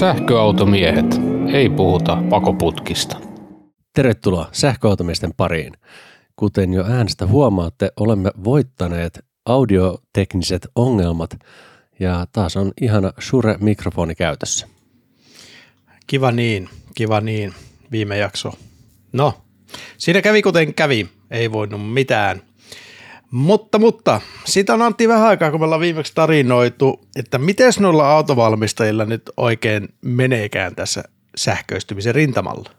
Sähköautomiehet. Ei puhuta pakoputkista. Tervetuloa sähköautomiesten pariin. Kuten jo äänestä huomaatte, olemme voittaneet audiotekniset ongelmat ja taas on ihana Shure-mikrofoni käytössä. Kiva niin, kiva niin, viime jakso. No, siinä kävi kuten kävi, ei voinut mitään. Mutta, mutta, siitä on Antti vähän aikaa, kun me ollaan viimeksi tarinoitu, että miten noilla autovalmistajilla nyt oikein meneekään tässä sähköistymisen rintamalla.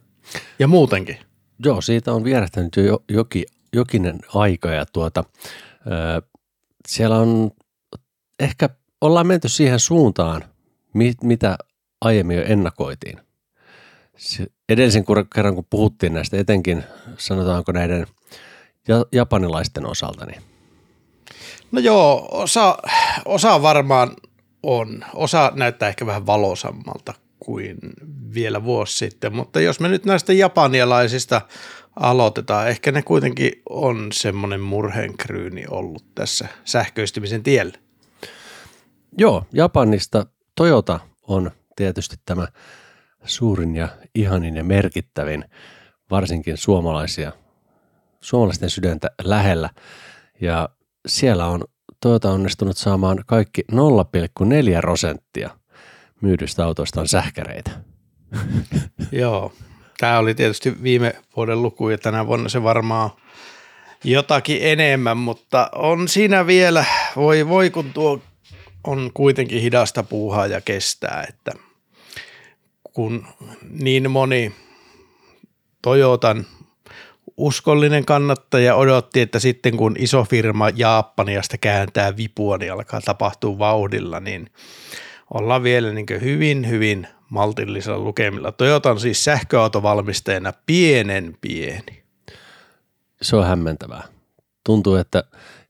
Ja muutenkin. Joo, siitä on vierähtänyt jo joki, jokinen aika ja tuota, ö, siellä on ehkä ollaan menty siihen suuntaan, mit, mitä aiemmin jo ennakoitiin. Se, edellisen kerran, kun puhuttiin näistä etenkin, sanotaanko näiden – ja japanilaisten osalta? Niin? No joo, osa, osa varmaan on. Osa näyttää ehkä vähän valosammalta kuin vielä vuosi sitten, mutta jos me nyt näistä japanialaisista aloitetaan, ehkä ne kuitenkin on semmoinen murheenkryyni ollut tässä sähköistymisen tiellä. Joo, Japanista Toyota on tietysti tämä suurin ja ihanin ja merkittävin, varsinkin suomalaisia suomalaisten sydäntä lähellä ja siellä on Toyota onnistunut saamaan kaikki 0,4 prosenttia myydystä autoista on sähkäreitä. Joo, tämä oli tietysti viime vuoden luku ja tänä vuonna se varmaan jotakin enemmän, mutta on siinä vielä, voi voi kun tuo on kuitenkin hidasta puuhaa ja kestää, että kun niin moni Toyotan uskollinen kannattaja odotti, että sitten kun iso firma Japaniasta kääntää vipua, niin alkaa tapahtua vauhdilla, niin ollaan vielä niin hyvin, hyvin maltillisella lukemilla. Toyota on siis sähköautovalmistajana pienen pieni. Se on hämmentävää. Tuntuu, että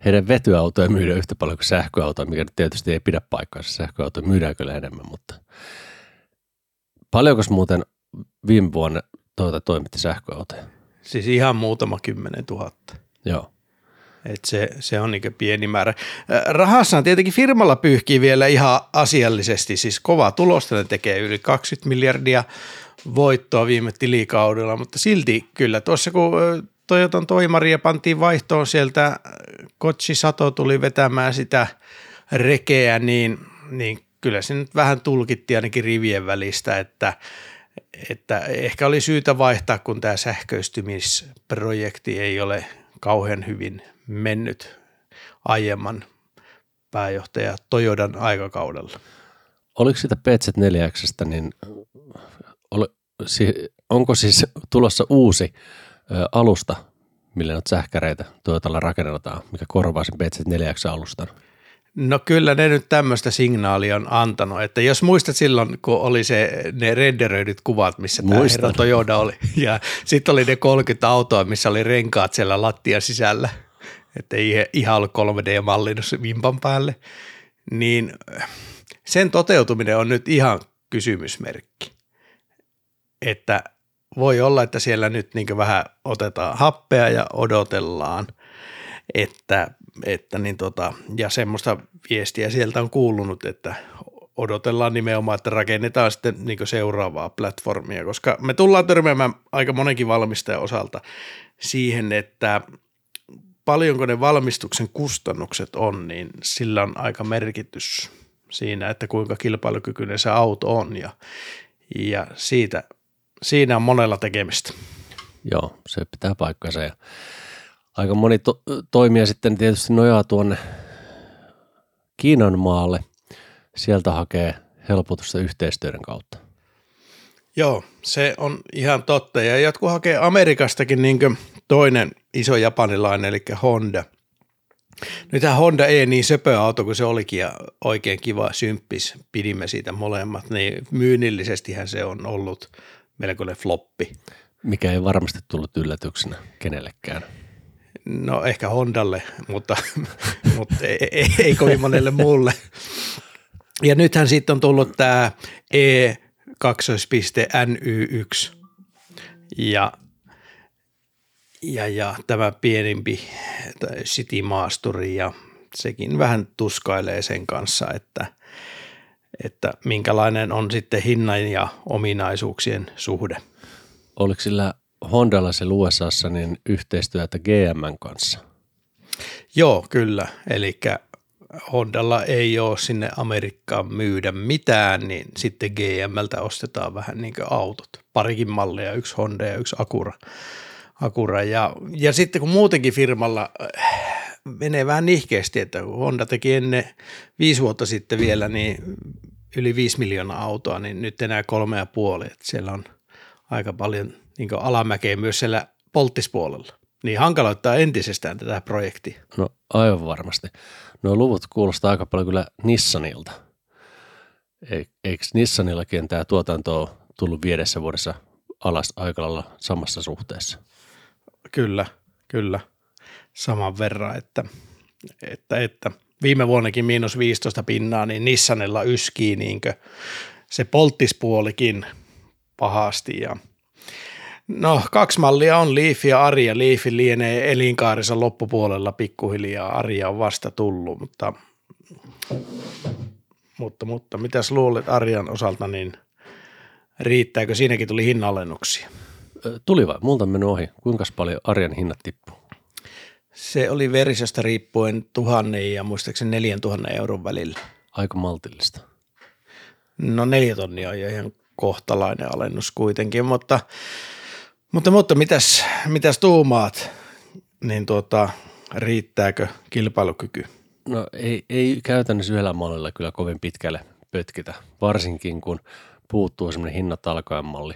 heidän vetyautoja myydään yhtä paljon kuin sähköautoja, mikä tietysti ei pidä paikkaansa. Sähköautoja myydään kyllä enemmän, mutta paljonko muuten viime vuonna Toyota toimitti sähköautoja? Siis ihan muutama kymmenen tuhatta. Joo. Et se, se on niin pieni määrä. Rahassa tietenkin firmalla pyyhkii vielä ihan asiallisesti, siis kova tulosta ne tekee yli 20 miljardia voittoa viime tilikaudella, mutta silti kyllä tuossa kun Toyotan toimaria pantiin vaihtoon sieltä, Kochi Sato tuli vetämään sitä rekeä, niin, niin kyllä se nyt vähän tulkittiin ainakin rivien välistä, että – että ehkä oli syytä vaihtaa, kun tämä sähköistymisprojekti ei ole kauhean hyvin mennyt aiemman pääjohtaja Toyodan aikakaudella. Oliko sitä PC4X, niin onko siis tulossa uusi alusta, millä nyt sähkäreitä Toyotalla rakennetaan, mikä korvaa sen PC4X-alustan? No kyllä ne nyt tämmöistä signaalia on antanut, että jos muistat silloin, kun oli se, ne renderöidyt kuvat, missä tämä herra Toyota oli, ja sitten oli ne 30 autoa, missä oli renkaat siellä lattia sisällä, että ei ihan ollut 3D-mallinnus vimpan päälle, niin sen toteutuminen on nyt ihan kysymysmerkki, että voi olla, että siellä nyt niin vähän otetaan happea ja odotellaan, että että niin tota, ja semmoista viestiä sieltä on kuulunut, että odotellaan nimenomaan, että rakennetaan sitten niin seuraavaa platformia, koska me tullaan törmäämään aika monenkin valmistajan osalta siihen, että paljonko ne valmistuksen kustannukset on, niin sillä on aika merkitys siinä, että kuinka kilpailukykyinen se auto on ja, ja siitä, siinä on monella tekemistä. Joo, se pitää paikkansa ja aika moni to- toimija sitten tietysti nojaa tuonne Kiinan maalle. Sieltä hakee helpotusta yhteistyöiden kautta. Joo, se on ihan totta. Ja jotkut hakee Amerikastakin niin toinen iso japanilainen, eli Honda. Nythän Honda ei niin söpö auto kuin se olikin ja oikein kiva symppis. Pidimme siitä molemmat, niin myynnillisestihän se on ollut melkoinen floppi. Mikä ei varmasti tullut yllätyksenä kenellekään. No ehkä Hondalle, mutta, mutta ei, ei, ei kovin monelle muulle. Ja nythän sitten on tullut tämä E 2 NY1 ja, ja, ja tämä pienimpi City Maasturi ja sekin vähän tuskailee sen kanssa, että, että minkälainen on sitten hinnan ja ominaisuuksien suhde. Oliko sillä Hondalla se USAssa niin yhteistyötä GMn kanssa? Joo, kyllä. Eli Hondalla ei ole sinne Amerikkaan myydä mitään, niin sitten GMltä ostetaan vähän niin kuin autot. Parikin mallia, yksi Honda ja yksi Acura. Acura. Ja, ja sitten kun muutenkin firmalla äh, menee vähän nihkeästi, että Honda teki ennen viisi vuotta sitten vielä niin yli viisi miljoonaa autoa, niin nyt enää kolme ja puoli. Että siellä on aika paljon niin alamäkeä myös siellä polttispuolella. Niin hankaloittaa entisestään tätä projektia. No aivan varmasti. No luvut kuulostaa aika paljon kyllä Nissanilta. Eikö Nissanillakin tämä tuotanto ole tullut viidessä vuodessa alas aika lailla samassa suhteessa? Kyllä, kyllä. Saman verran, että, että, että viime vuonnakin miinus 15 pinnaa, niin Nissanilla yskii niinkö se polttispuolikin pahasti ja – No kaksi mallia on Leaf ja Arja. Leaf lienee elinkaarensa loppupuolella pikkuhiljaa. Arja on vasta tullut, mutta, mutta, mutta mitäs luulet Arjan osalta, niin riittääkö? Siinäkin tuli hinnalennuksia. Tuli vai? Multa meni ohi. Kuinka paljon Arjan hinnat tippuu? Se oli verisestä riippuen tuhannen ja muistaakseni neljän tuhannen euron välillä. Aika maltillista. No neljä tonnia on jo ihan kohtalainen alennus kuitenkin, mutta mutta, mutta mitäs, mitäs tuumaat, niin tuota, riittääkö kilpailukyky? No ei, ei käytännössä yhdellä mallilla kyllä kovin pitkälle pötkitä, varsinkin kun puuttuu semmoinen hinnat alkaen malli.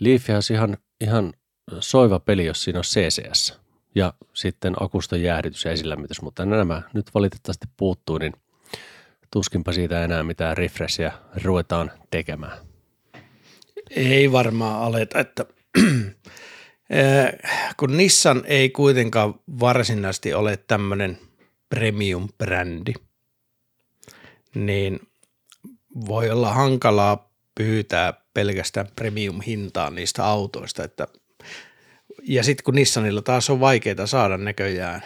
Leaf olisi ihan, ihan soiva peli, jos siinä on CCS ja sitten akuston jäähdytys ja esilämmitys, mutta nämä nyt valitettavasti puuttuu, niin tuskinpa siitä enää mitään refreshia ruvetaan tekemään. Ei varmaan aleta, että kun Nissan ei kuitenkaan varsinaisesti ole tämmöinen premium-brändi, niin voi olla hankalaa pyytää pelkästään premium-hintaa niistä autoista, että ja sitten kun Nissanilla taas on vaikeaa saada näköjään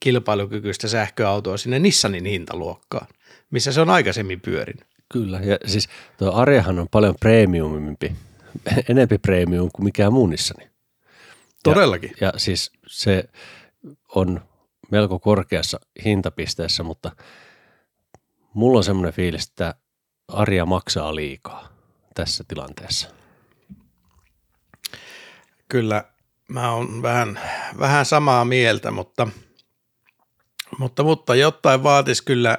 kilpailukykyistä sähköautoa sinne Nissanin hintaluokkaan, missä se on aikaisemmin pyörinyt. Kyllä, ja siis tuo Arjahan on paljon premiumimpi enempi premium kuin mikään muunissani. Todellakin. Ja, ja siis se on melko korkeassa hintapisteessä, mutta mulla on semmoinen fiilis, että Arja maksaa liikaa tässä tilanteessa. Kyllä, mä oon vähän, vähän samaa mieltä, mutta, mutta, mutta jotain vaatisi kyllä,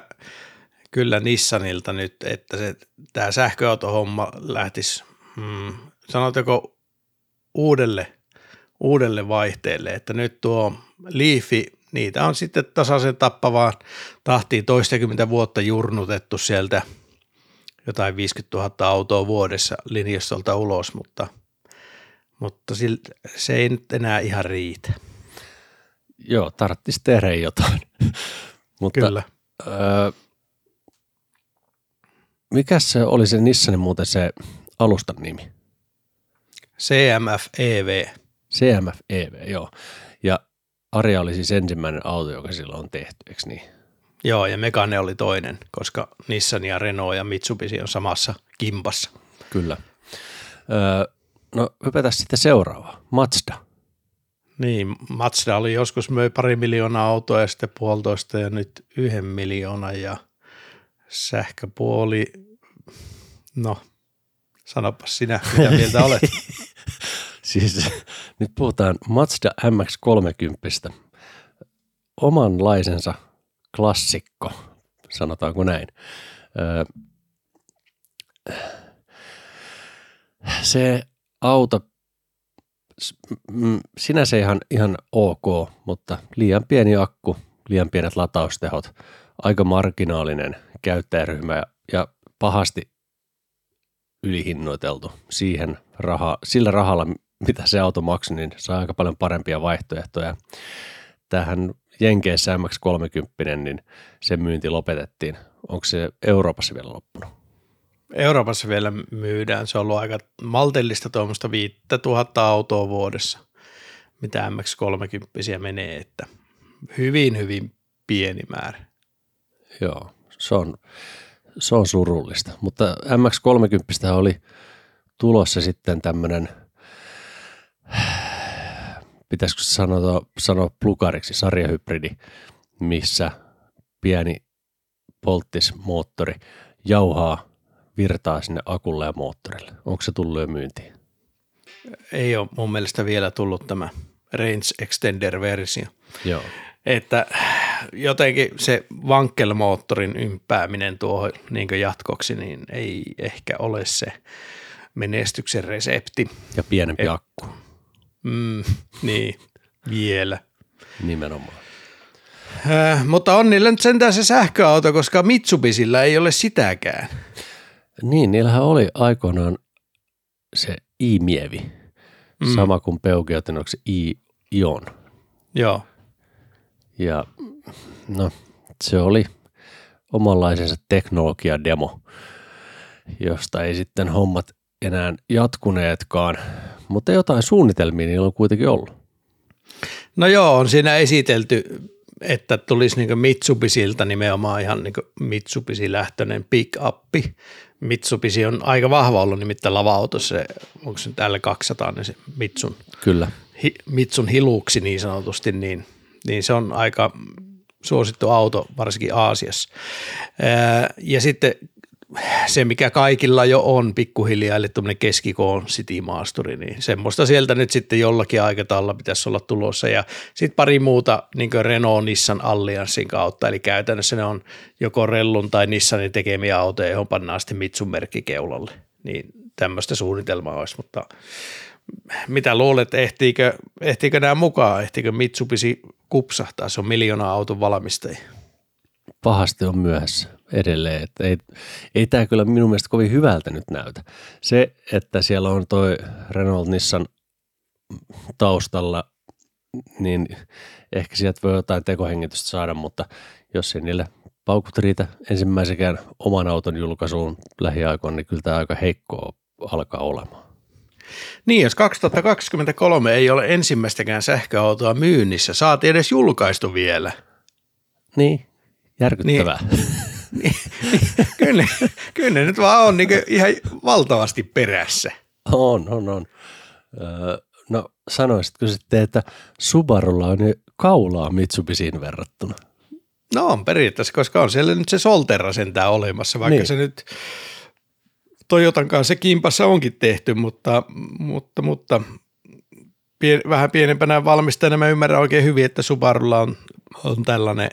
kyllä Nissanilta nyt, että se, tämä sähköautohomma lähtisi mm, sanotaanko uudelle, uudelle vaihteelle, että nyt tuo Leafi, niitä on sitten tasaisen tappavaan tahtiin toistakymmentä vuotta jurnutettu sieltä jotain 50 000 autoa vuodessa linjastolta ulos, mutta, mutta se ei nyt enää ihan riitä. Joo, tarvitsisi tehdä jotain. mutta, Kyllä. Öö, mikä se oli se Nissanin muuten se alustan nimi? CMF EV. CMF EV, joo. Ja Aria oli siis ensimmäinen auto, joka silloin on tehty, eikö niin? Joo, ja Megane oli toinen, koska Nissan ja Renault ja Mitsubishi on samassa kimpassa. Kyllä. Öö, no hypätä sitten seuraava, Mazda. Niin, Mazda oli joskus möi pari miljoonaa autoa ja sitten puolitoista ja nyt yhden miljoona ja sähköpuoli, no Sanopas sinä, mitä mieltä olet. siis nyt puhutaan Mazda MX-30. Omanlaisensa klassikko, sanotaanko näin. se auto, sinänsä ihan, ihan ok, mutta liian pieni akku, liian pienet lataustehot, aika marginaalinen käyttäjäryhmä ja pahasti ylihinnoiteltu siihen raha, sillä rahalla, mitä se auto maksoi, niin saa aika paljon parempia vaihtoehtoja. Tähän Jenkeissä MX-30, niin se myynti lopetettiin. Onko se Euroopassa vielä loppunut? Euroopassa vielä myydään. Se on ollut aika maltillista tuommoista 5000 autoa vuodessa, mitä MX-30 menee, että hyvin, hyvin pieni määrä. Joo, se on, se on surullista. Mutta MX-30 oli tulossa sitten tämmöinen, pitäisikö sanoa, sanoa plukariksi, sarjahybridi, missä pieni polttismoottori jauhaa virtaa sinne akulle ja moottorille. Onko se tullut jo myyntiin? Ei ole mun mielestä vielä tullut tämä Range Extender-versio. Joo. Että jotenkin se vankkelmoottorin ympääminen tuohon niin jatkoksi, niin ei ehkä ole se menestyksen resepti. Ja pienempi Et, akku. Mm, niin, vielä. Nimenomaan. Äh, mutta on niillä nyt sentään se sähköauto, koska Mitsubisilla ei ole sitäkään. Niin, niillähän oli aikoinaan se i-mievi, mm. sama kuin Peugeotin, onko se i-ion. Joo. Ja no, se oli omanlaisensa teknologiademo, josta ei sitten hommat enää jatkuneetkaan, mutta jotain suunnitelmia niillä on kuitenkin ollut. No joo, on siinä esitelty, että tulisi niin Mitsubisilta nimenomaan ihan niin Mitsubishi-lähtöinen pick-uppi. Mitsubishi on aika vahva ollut nimittäin lava se, onko se nyt L200, niin se Mitsun, Kyllä. Hi, Mitsun hiluksi niin sanotusti, niin, niin se on aika suosittu auto, varsinkin Aasiassa. Ja sitten se, mikä kaikilla jo on pikkuhiljaa, eli tuommoinen keskikoon city-maasturi, niin semmoista sieltä nyt sitten jollakin aikataululla pitäisi olla tulossa. Ja sitten pari muuta niin Renault Nissan Allianssin kautta, eli käytännössä ne on joko Rellun tai Nissanin tekemiä autoja, johon pannaan sitten Mitsun merkki keulalle. Niin tämmöistä suunnitelmaa olisi, mutta mitä luulet, ehtiikö, ehtiikö nämä mukaan, ehtiikö Mitsubishi kupsahtaa, se on miljoona auton valmistaja. Pahasti on myöhässä edelleen. Että ei, ei tämä kyllä minun mielestä kovin hyvältä nyt näytä. Se, että siellä on toi Renault Nissan taustalla, niin ehkä sieltä voi jotain tekohengitystä saada, mutta jos ei niille paukut riitä ensimmäisekään oman auton julkaisuun lähiaikoina, niin kyllä tämä aika heikkoa alkaa olemaan. Niin, jos 2023 ei ole ensimmäistäkään sähköautoa myynnissä, saati edes julkaistu vielä. Niin, järkyttävää. Niin, kyllä, kyllä ne nyt vaan on niin ihan valtavasti perässä. On, on, on. Öö, no sanoisitko sitten, että Subarulla on kaulaa Mitsubisiin verrattuna? No on periaatteessa, koska on siellä nyt se Solterra sentään olemassa, vaikka niin. se nyt Toyotan kanssa kimpassa onkin tehty, mutta, mutta, mutta pien, vähän pienempänä valmistajana mä ymmärrän oikein hyvin, että Subarulla on, on tällainen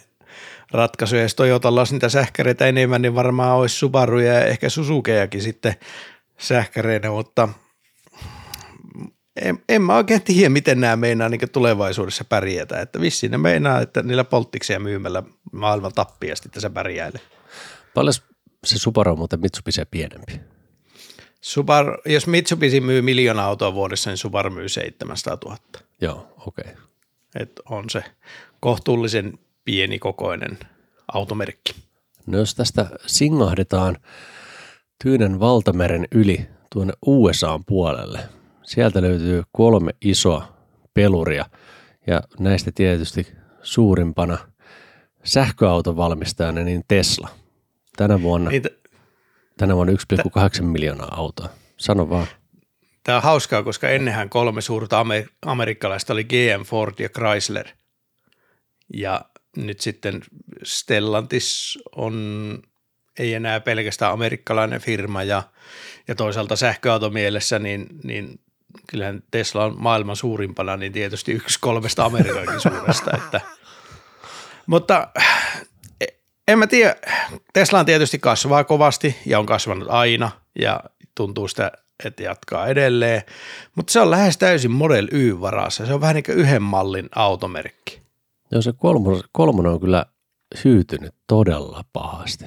ratkaisu. Ja jos Toyotalla olisi niitä sähkäreitä enemmän, niin varmaan olisi Subaruja ja ehkä Suzukejakin sitten sähkäreinä, mutta en, en mä oikein tiedä, miten nämä meinaa niin tulevaisuudessa pärjätä. Että vissiin ne meinaa, että niillä polttiksia myymällä maailman tappiasti tässä pärjäilee. Paljon se Subaru on muuten Mitsubishi pienempi? Subaru, jos Mitsubishi myy miljoona autoa vuodessa, niin Subaru myy 700 000. Joo, okei. Okay. Et on se kohtuullisen pienikokoinen automerkki. No jos tästä singahdetaan Tyynen valtameren yli tuonne USAn puolelle, sieltä löytyy kolme isoa peluria ja näistä tietysti suurimpana sähköautovalmistajana niin Tesla. Tänä vuonna, Niitä, tänä vuonna 1,8 miljoonaa autoa. Sano vaan. Tämä on hauskaa, koska ennenhän kolme suurta amer- amerikkalaista oli GM, Ford ja Chrysler. Ja nyt sitten Stellantis on ei enää pelkästään amerikkalainen firma ja, ja toisaalta sähköautomielessä, niin, niin kyllähän Tesla on maailman suurimpana, niin tietysti yksi kolmesta Amerikankin suuresta. Että. Mutta en mä tiedä, Tesla on tietysti kasvaa kovasti ja on kasvanut aina ja tuntuu sitä, että jatkaa edelleen, mutta se on lähes täysin Model Y-varassa. Se on vähän niin kuin yhden mallin automerkki. Joo, se kolmonen, kolmonen on kyllä hyytynyt todella pahasti.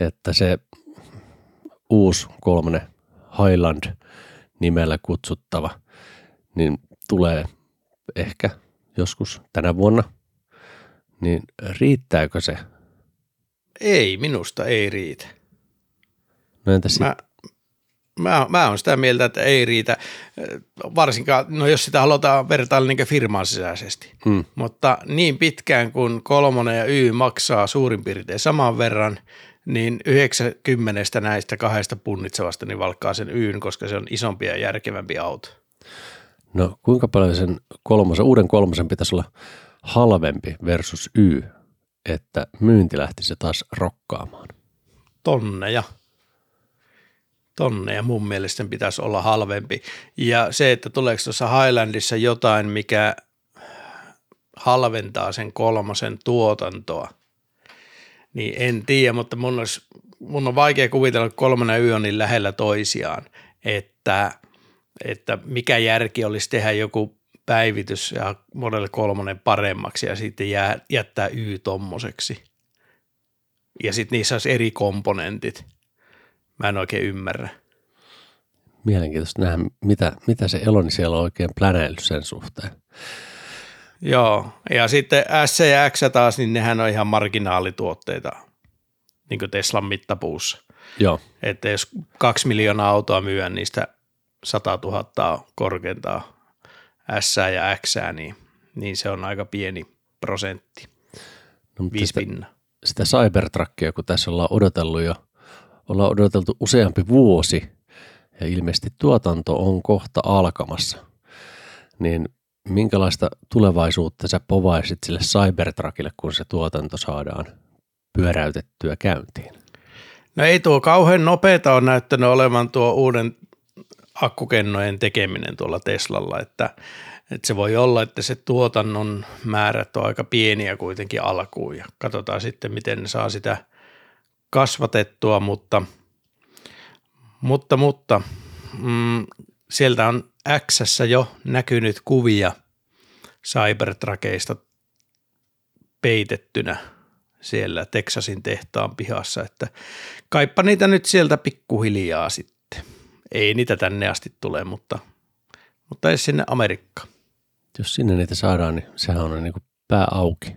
Että se uusi kolmonen Highland nimellä kutsuttava, niin tulee ehkä joskus tänä vuonna, niin riittääkö se? Ei, minusta ei riitä. No entä Mä, Mä, mä oon sitä mieltä, että ei riitä, varsinkaan, no jos sitä halutaan vertailla niin firman sisäisesti. Hmm. Mutta niin pitkään kuin kolmonen ja Y maksaa suurin piirtein saman verran, niin 90 näistä kahdesta punnitsevasta niin valkkaa sen Yn, koska se on isompi ja järkevämpi auto. No kuinka paljon sen kolmosen, uuden kolmosen pitäisi olla halvempi versus Y, että myynti lähtisi taas rokkaamaan? Tonneja. Tonneja mun mielestä pitäisi olla halvempi. Ja se, että tuleeko tuossa Highlandissa jotain, mikä halventaa sen kolmosen tuotantoa, niin en tiedä, mutta mun, olisi, mun on vaikea kuvitella kolmannen yö niin lähellä toisiaan, että, että mikä järki olisi tehdä joku päivitys ja Model 3 paremmaksi ja sitten jää, jättää Y tommoseksi. Ja sitten niissä olisi eri komponentit. Mä en oikein ymmärrä. Mielenkiintoista nähdä, mitä, mitä se Eloni siellä on oikein plänäillyt sen suhteen. Joo, ja sitten S ja X taas, niin nehän on ihan marginaalituotteita, niin kuin Teslan mittapuussa. Joo. Että jos kaksi miljoonaa autoa myyä, niistä 100 000 korkeintaan S ja X, niin, niin se on aika pieni prosentti, No, viisi sitä, pinna. sitä Cybertruckia, kun tässä ollaan odotellut jo, ollaan odoteltu useampi vuosi ja ilmeisesti tuotanto on kohta alkamassa, niin minkälaista tulevaisuutta sä povaisit sille Cybertruckille, kun se tuotanto saadaan pyöräytettyä käyntiin? No ei tuo kauhean nopeeta on näyttänyt olevan tuo uuden akkukennojen tekeminen tuolla Teslalla, että, että se voi olla, että se tuotannon määrät on aika pieniä kuitenkin alkuun ja katsotaan sitten, miten ne saa sitä kasvatettua, mutta, mutta, mutta mm, sieltä on x jo näkynyt kuvia Cybertruckeista peitettynä siellä Texasin tehtaan pihassa, että kaippa niitä nyt sieltä pikkuhiljaa sitten. Ei niitä tänne asti tule, mutta, mutta ei sinne Amerikkaan. Jos sinne niitä saadaan, niin sehän on niin kuin pää auki.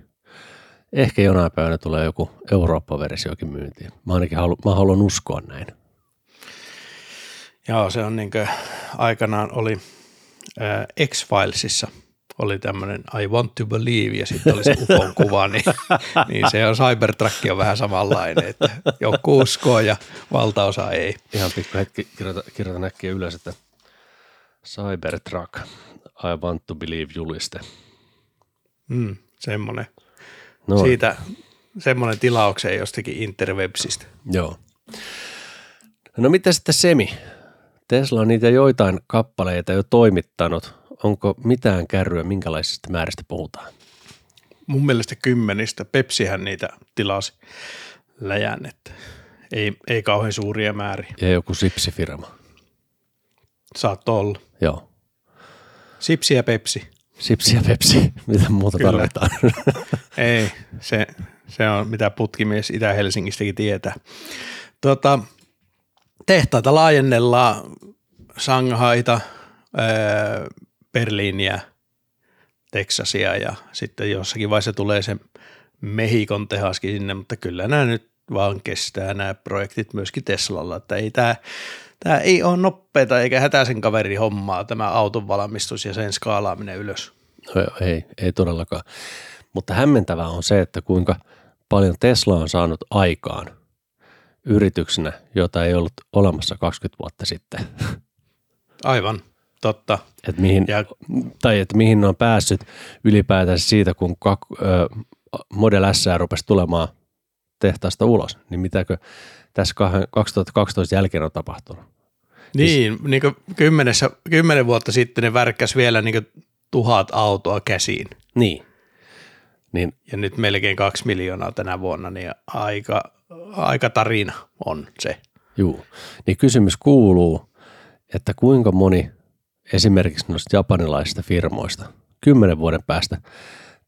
Ehkä jonain päivänä tulee joku Eurooppa-versiokin myyntiin. Mä ainakin halu, mä haluan uskoa näin. Joo, se on niin kuin aikanaan oli äh, X-Filesissa oli tämmöinen I want to believe ja sitten oli se UFOn kuva, niin, niin se on Cybertruck on vähän samanlainen, että joku uskoo ja valtaosa ei. Ihan pikku hetki kirjoita, kirjoitan äkkiä ylös, että Cybertruck, I want to believe juliste. Mm, semmoinen. No, Siitä semmoinen tilaukseen jostakin interwebsistä. Joo. No mitä sitten Semi? Tesla on niitä joitain kappaleita jo toimittanut. Onko mitään kärryä, minkälaisista määristä puhutaan? Mun mielestä kymmenistä. Pepsihän niitä tilasi läjän, että ei, ei kauhean suuria määriä. Ja joku sipsifirma. Saattoi olla. Joo. Sipsi ja Pepsi. Sipsi ja Pepsi, mitä muuta Kyllä. tarvitaan. Ei, se, se on mitä putkimies Itä-Helsingistäkin tietää. Tota, tehtaita laajennellaan Shanghaita, ää, Berliiniä, Teksasia ja sitten jossakin vaiheessa tulee se Mehikon tehaskin sinne, mutta kyllä nämä nyt vaan kestää nämä projektit myöskin Teslalla, että ei tämä, tämä ei ole nopeata eikä hätäisen kaveri hommaa tämä auton valmistus ja sen skaalaaminen ylös. No, ei, ei todellakaan. Mutta hämmentävää on se, että kuinka paljon Tesla on saanut aikaan yrityksenä, jota ei ollut olemassa 20 vuotta sitten. Aivan, totta. Et mihin, Ja tai että mihin ne on päässyt ylipäätään siitä, kun kak, ö, Model S rupesi tulemaan tehtaasta ulos, niin mitäkö tässä kah- 2012 jälkeen on tapahtunut? Niin, niin kuin kymmenessä, kymmenen vuotta sitten ne värkkäs vielä niin tuhat autoa käsiin. Niin. Niin Ja nyt melkein kaksi miljoonaa tänä vuonna, niin aika, aika tarina on se. Juu. Niin kysymys kuuluu, että kuinka moni esimerkiksi noista japanilaisista firmoista kymmenen vuoden päästä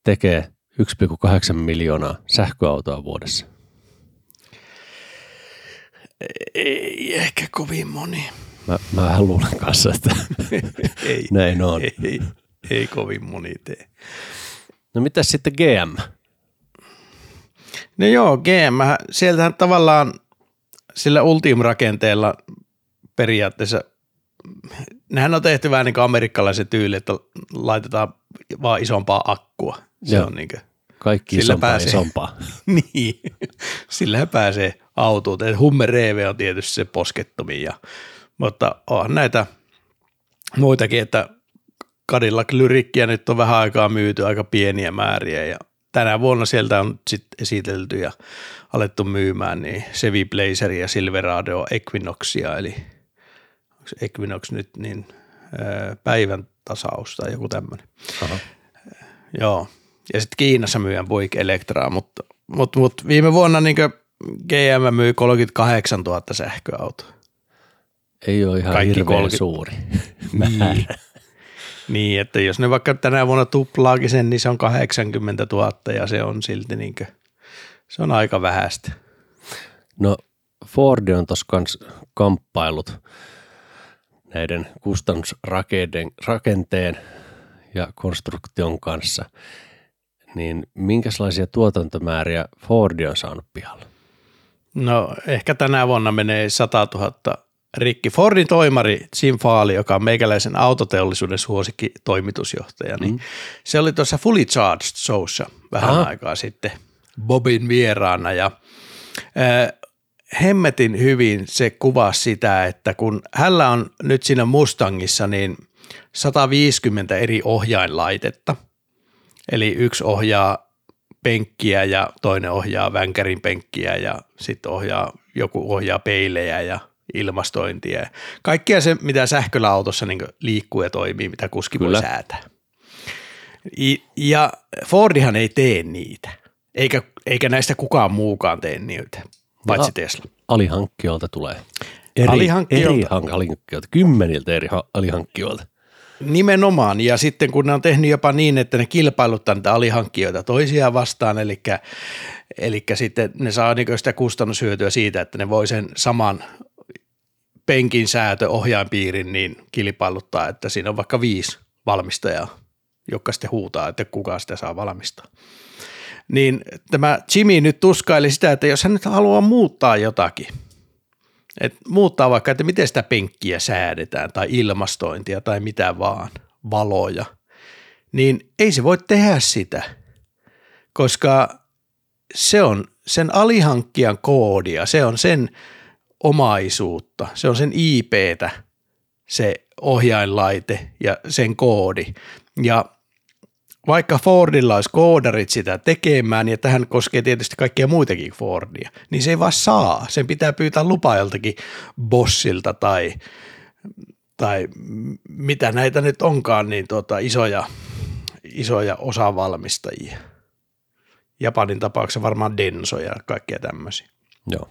tekee 1,8 miljoonaa sähköautoa vuodessa. Ei ehkä kovin moni. Mä, mä vähän luulen kanssa, että Ei, näin on. ei, ei, ei kovin moni tee. No mitä sitten GM? No joo, GM, -hän- sieltähän tavallaan sillä Ultium-rakenteella periaatteessa, nehän on tehty vähän niin kuin amerikkalaisen tyyli, että laitetaan vaan isompaa akkua. Se Joo. on niin kuin Kaikki Sillä isompaa pääsee, isompaa. niin, sillä pääsee autoon. Hummer EV on tietysti se poskettomi, ja, mutta onhan näitä muitakin, että Cadillac Lyrikkiä nyt on vähän aikaa myyty aika pieniä määriä ja tänä vuonna sieltä on sitten esitelty ja alettu myymään niin Chevy Blazeria, Silverado, Equinoxia, eli onko Equinox nyt niin päivän tasaus tai joku tämmöinen. Joo, ja sitten Kiinassa myyään Buick Electraa, mutta, mutta, mutta viime vuonna niin GM myi 38 000 sähköautoa. Ei ole ihan Kaikki hirveän 30... suuri niin. niin, että jos ne vaikka tänä vuonna tuplaakin sen, niin se on 80 000 ja se on silti niin kuin, se on aika vähäistä. No Ford on tuossa kamppailut näiden kustannusrakenteen ja konstruktion kanssa, niin minkälaisia tuotantomääriä Ford on saanut pihalle? No ehkä tänä vuonna menee 100 000 rikki. Fordin toimari Jim Faali, joka on meikäläisen autoteollisuuden suosikki toimitusjohtaja, niin mm. se oli tuossa Fully Charged showssa vähän Aha. aikaa sitten Bobin vieraana ja äh, hemmetin hyvin se kuvasi sitä, että kun hänellä on nyt siinä Mustangissa niin 150 eri ohjainlaitetta, eli yksi ohjaa penkkiä ja toinen ohjaa vänkärin penkkiä ja sitten ohjaa, joku ohjaa peilejä ja ilmastointia. Kaikkea se, mitä sähköllä autossa niin liikkuu ja toimii, mitä kuski Kyllä. voi säätää. Ja Fordihan ei tee niitä, eikä, eikä näistä kukaan muukaan tee niitä, paitsi Tesla. Alihankkijoilta tulee. Eri, alihankkijoilta. eri alihankkijoilta, kymmeniltä eri alihankkijoilta. Nimenomaan, ja sitten kun ne on tehnyt jopa niin, että ne kilpailuttaa niitä alihankkijoita toisiaan vastaan, eli, eli sitten ne saa niin sitä kustannushyötyä siitä, että ne voi sen saman penkin säätö ohjainpiirin niin kilpailuttaa, että siinä on vaikka viisi valmistajaa, jotka sitten huutaa, että kuka sitä saa valmistaa. Niin tämä Jimmy nyt tuskaili sitä, että jos hän nyt haluaa muuttaa jotakin, että muuttaa vaikka, että miten sitä penkkiä säädetään tai ilmastointia tai mitä vaan, valoja, niin ei se voi tehdä sitä, koska se on sen alihankkijan koodia, se on sen omaisuutta, se on sen IPtä, se ohjainlaite ja sen koodi. Ja vaikka Fordilla olisi koodarit sitä tekemään, ja tähän koskee tietysti kaikkia muitakin Fordia, niin se ei vaan saa. Sen pitää pyytää lupa joltakin bossilta tai, tai mitä näitä nyt onkaan, niin tuota, isoja, isoja osavalmistajia. Japanin tapauksessa varmaan Denso ja kaikkea tämmöisiä. Joo.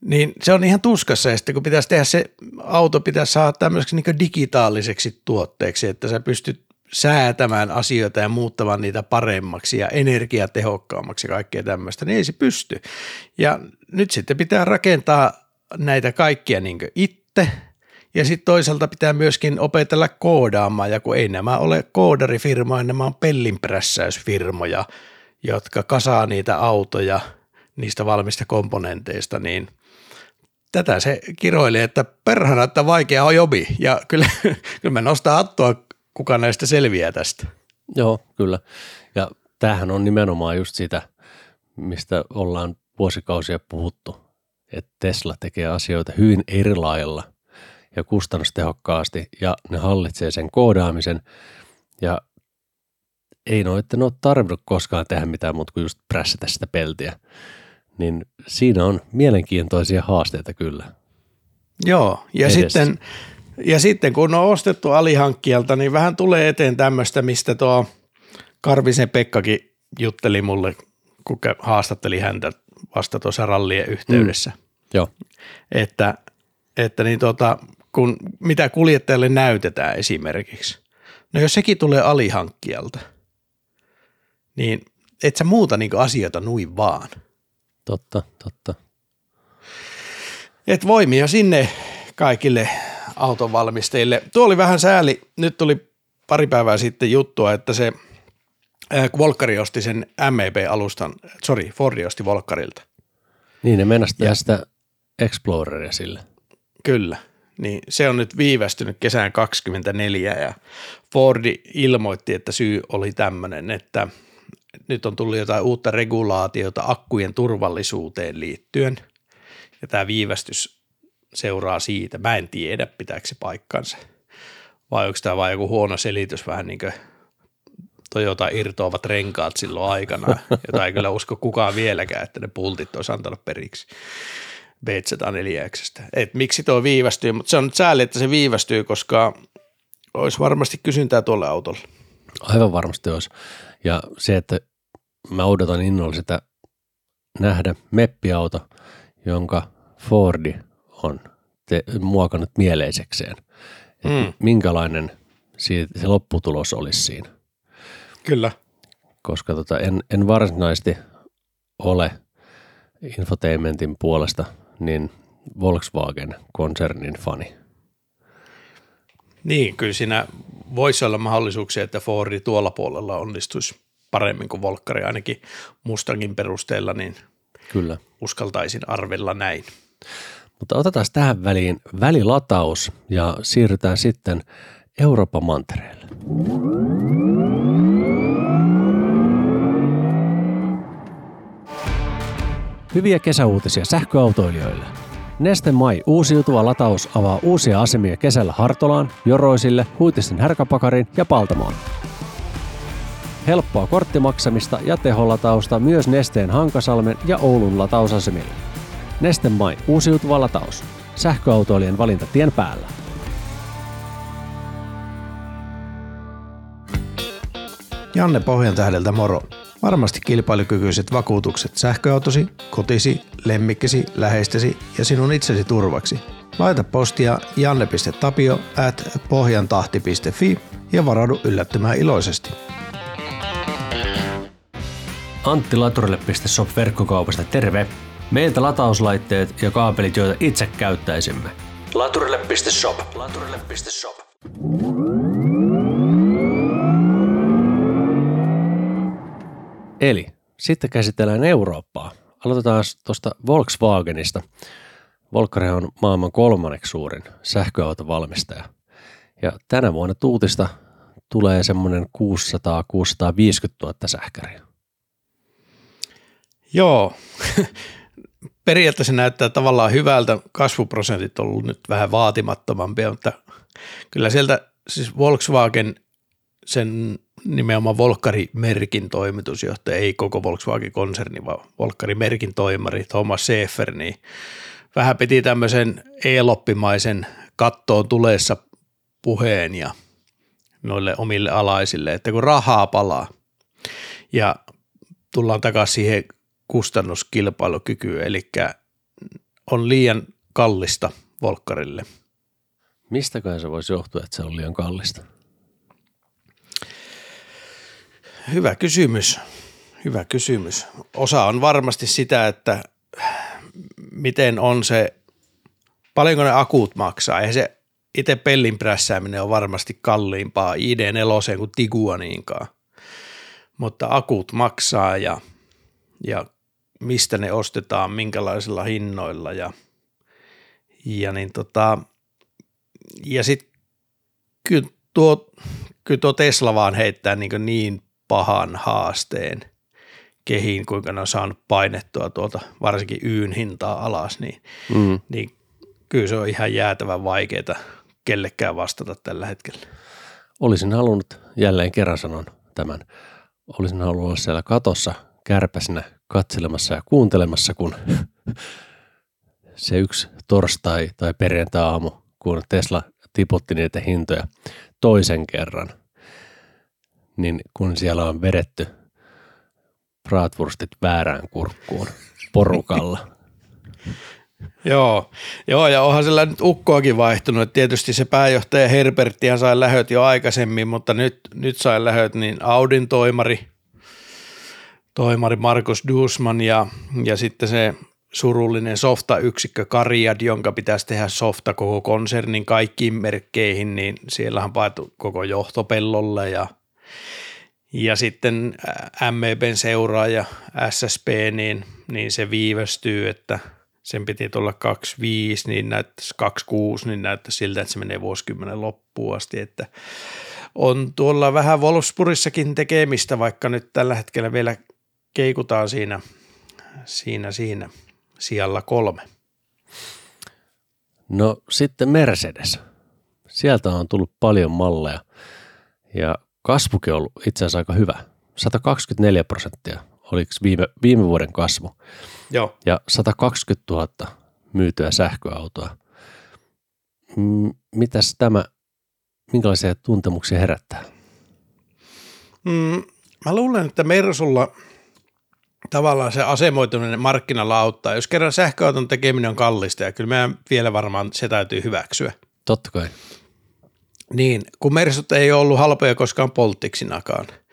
Niin se on ihan tuskassa ja sitten kun pitäisi tehdä se auto, pitäisi saada tämmöiseksi niin digitaaliseksi tuotteeksi, että sä pystyt säätämään asioita ja muuttamaan niitä paremmaksi ja energiatehokkaammaksi ja kaikkea tämmöistä, niin ei se pysty. Ja nyt sitten pitää rakentaa näitä kaikkia niin itse ja sitten toisaalta pitää myöskin opetella koodaamaan ja kun ei nämä ole koodarifirmoja, nämä on pellinprässäysfirmoja, jotka kasaa niitä autoja niistä valmista komponenteista, niin – tätä se kiroili, että perhana, että vaikea on jobi. Ja kyllä, kyllä me nostaa hattua, kuka näistä selviää tästä. Joo, kyllä. Ja tämähän on nimenomaan just sitä, mistä ollaan vuosikausia puhuttu, että Tesla tekee asioita hyvin eri lailla ja kustannustehokkaasti ja ne hallitsee sen koodaamisen ja ei noitten ole tarvinnut koskaan tehdä mitään muuta kuin just prässätä sitä peltiä niin siinä on mielenkiintoisia haasteita kyllä. Joo, ja sitten, ja sitten kun on ostettu alihankkijalta, niin vähän tulee eteen tämmöistä, mistä tuo Karvisen Pekkakin jutteli mulle, kun haastatteli häntä vasta tuossa rallien yhteydessä. Mm. Joo. Että, että niin tota, kun, mitä kuljettajalle näytetään esimerkiksi. No jos sekin tulee alihankkijalta, niin et sä muuta niin asioita nuin vaan – Totta, totta. Et voimia sinne kaikille autonvalmistajille. Tuo oli vähän sääli. Nyt tuli pari päivää sitten juttua, että se Volkari osti sen MEB-alustan, sorry, Fordi osti Volkarilta. Niin, ne tehdä sitä Exploreria sille. Kyllä, niin se on nyt viivästynyt kesään 24 ja Fordi ilmoitti, että syy oli tämmöinen, että nyt on tullut jotain uutta regulaatiota akkujen turvallisuuteen liittyen, ja tämä viivästys seuraa siitä. Mä en tiedä, pitääkö se paikkansa, vai onko tämä vain joku huono selitys, vähän niin kuin Toyota irtoavat renkaat silloin aikana, jota ei kyllä usko kukaan vieläkään, että ne pultit olisi antanut periksi. BZ4X. Et miksi tuo viivästyy, mutta se on nyt sääli, että se viivästyy, koska olisi varmasti kysyntää tuolle autolle. Aivan varmasti olisi. Ja se, että mä odotan innolla sitä nähdä meppiauto, jonka Fordi on te, muokannut mieleisekseen. Mm. Minkälainen siitä, se lopputulos olisi siinä. Kyllä. Koska tota, en, en varsinaisesti ole infotainmentin puolesta niin Volkswagen-konsernin fani. Niin, kyllä siinä voisi olla mahdollisuuksia, että Fordi tuolla puolella onnistuisi paremmin kuin Volkkari, ainakin Mustangin perusteella, niin kyllä. uskaltaisin arvella näin. Mutta otetaan tähän väliin välilataus ja siirrytään sitten Euroopan mantereelle. Hyviä kesäuutisia sähköautoilijoille. Neste Mai uusiutuva lataus avaa uusia asemia kesällä Hartolaan, Joroisille, Huitisten härkäpakarin ja Paltamoon. Helppoa korttimaksamista ja teholatausta myös Nesteen Hankasalmen ja Oulun latausasemille. Neste Mai uusiutuva lataus. Sähköautoilijan valinta tien päällä. Janne Pohjan tähdeltä moro. Varmasti kilpailukykyiset vakuutukset sähköautosi, kotisi, lemmikkisi, läheistesi ja sinun itsesi turvaksi. Laita postia janne.tapio at pohjantahti.fi ja varaudu yllättymään iloisesti. Antti Laturille.shop verkkokaupasta terve! Meiltä latauslaitteet ja kaapelit, joita itse käyttäisimme. Laturille.shop. Laturille.shop. Eli sitten käsitellään Eurooppaa. Aloitetaan tuosta Volkswagenista. Volkswagen on maailman kolmanneksi suurin sähköautovalmistaja. Ja tänä vuonna tuutista tulee semmoinen 600-650 000 sähkäriä. Joo, periaatteessa näyttää tavallaan hyvältä. Kasvuprosentit on ollut nyt vähän vaatimattomampia, mutta kyllä sieltä siis Volkswagen sen nimenomaan Volkkari-merkin toimitusjohtaja, ei koko Volkswagen-konserni, vaan Volkkari-merkin toimari Thomas Sefer, niin vähän piti tämmöisen e-loppimaisen kattoon tuleessa puheen ja noille omille alaisille, että kun rahaa palaa ja tullaan takaisin siihen kustannuskilpailukykyyn, eli on liian kallista Volkkarille. Mistäkään se voisi johtua, että se on liian kallista? Hyvä kysymys. Hyvä kysymys. Osa on varmasti sitä, että miten on se, paljonko ne akut maksaa. Eihän se itse pellin prässääminen on varmasti kalliimpaa ID4 kuin Tiguaniinkaan. Mutta akut maksaa ja, ja mistä ne ostetaan, minkälaisilla hinnoilla ja, ja niin tota, ja sitten kyllä tuo, kyllä tuo Tesla vaan heittää niin, niin pahan haasteen kehiin, kuinka ne on saanut painettua tuolta varsinkin yyn hintaa alas, niin, mm. niin kyllä se on ihan jäätävän vaikeaa kellekään vastata tällä hetkellä. Olisin halunnut, jälleen kerran sanon tämän, olisin halunnut olla siellä katossa kärpäsinä katselemassa ja kuuntelemassa, kun se yksi torstai tai perjantai-aamu, kun Tesla tiputti niitä hintoja toisen kerran – niin kun siellä on vedetty bratwurstit väärään kurkkuun porukalla. Joo, joo, ja onhan sillä nyt ukkoakin vaihtunut. Tietysti se pääjohtaja Herberttihan sai lähöt jo aikaisemmin, mutta nyt, nyt sai lähöt niin Audin toimari, toimari Markus Dusman ja, ja sitten se surullinen softa-yksikkö Kariad, jonka pitäisi tehdä softa koko konsernin kaikkiin merkkeihin, niin siellähän paettu koko johtopellolle ja – ja sitten MEBn seuraaja SSP, niin, niin se viivästyy, että sen piti tulla 25, niin näyttäisi 26, niin näyttäisi siltä, että se menee vuosikymmenen loppuun asti, että on tuolla vähän Wolfsburgissakin tekemistä, vaikka nyt tällä hetkellä vielä keikutaan siinä, siinä, siinä sijalla kolme. No sitten Mercedes. Sieltä on tullut paljon malleja ja kasvukin on ollut itse asiassa aika hyvä. 124 prosenttia oliko viime, viime vuoden kasvu. Joo. Ja 120 000 myytyä sähköautoa. Mitäs tämä, minkälaisia tuntemuksia herättää? Mm, mä luulen, että Mersulla tavallaan se asemoituminen markkinalla auttaa. Jos kerran sähköauton tekeminen on kallista ja kyllä meidän vielä varmaan se täytyy hyväksyä. Totta kai. Niin, kun Mersut ei ole ollut halpoja koskaan polttiksinakaan –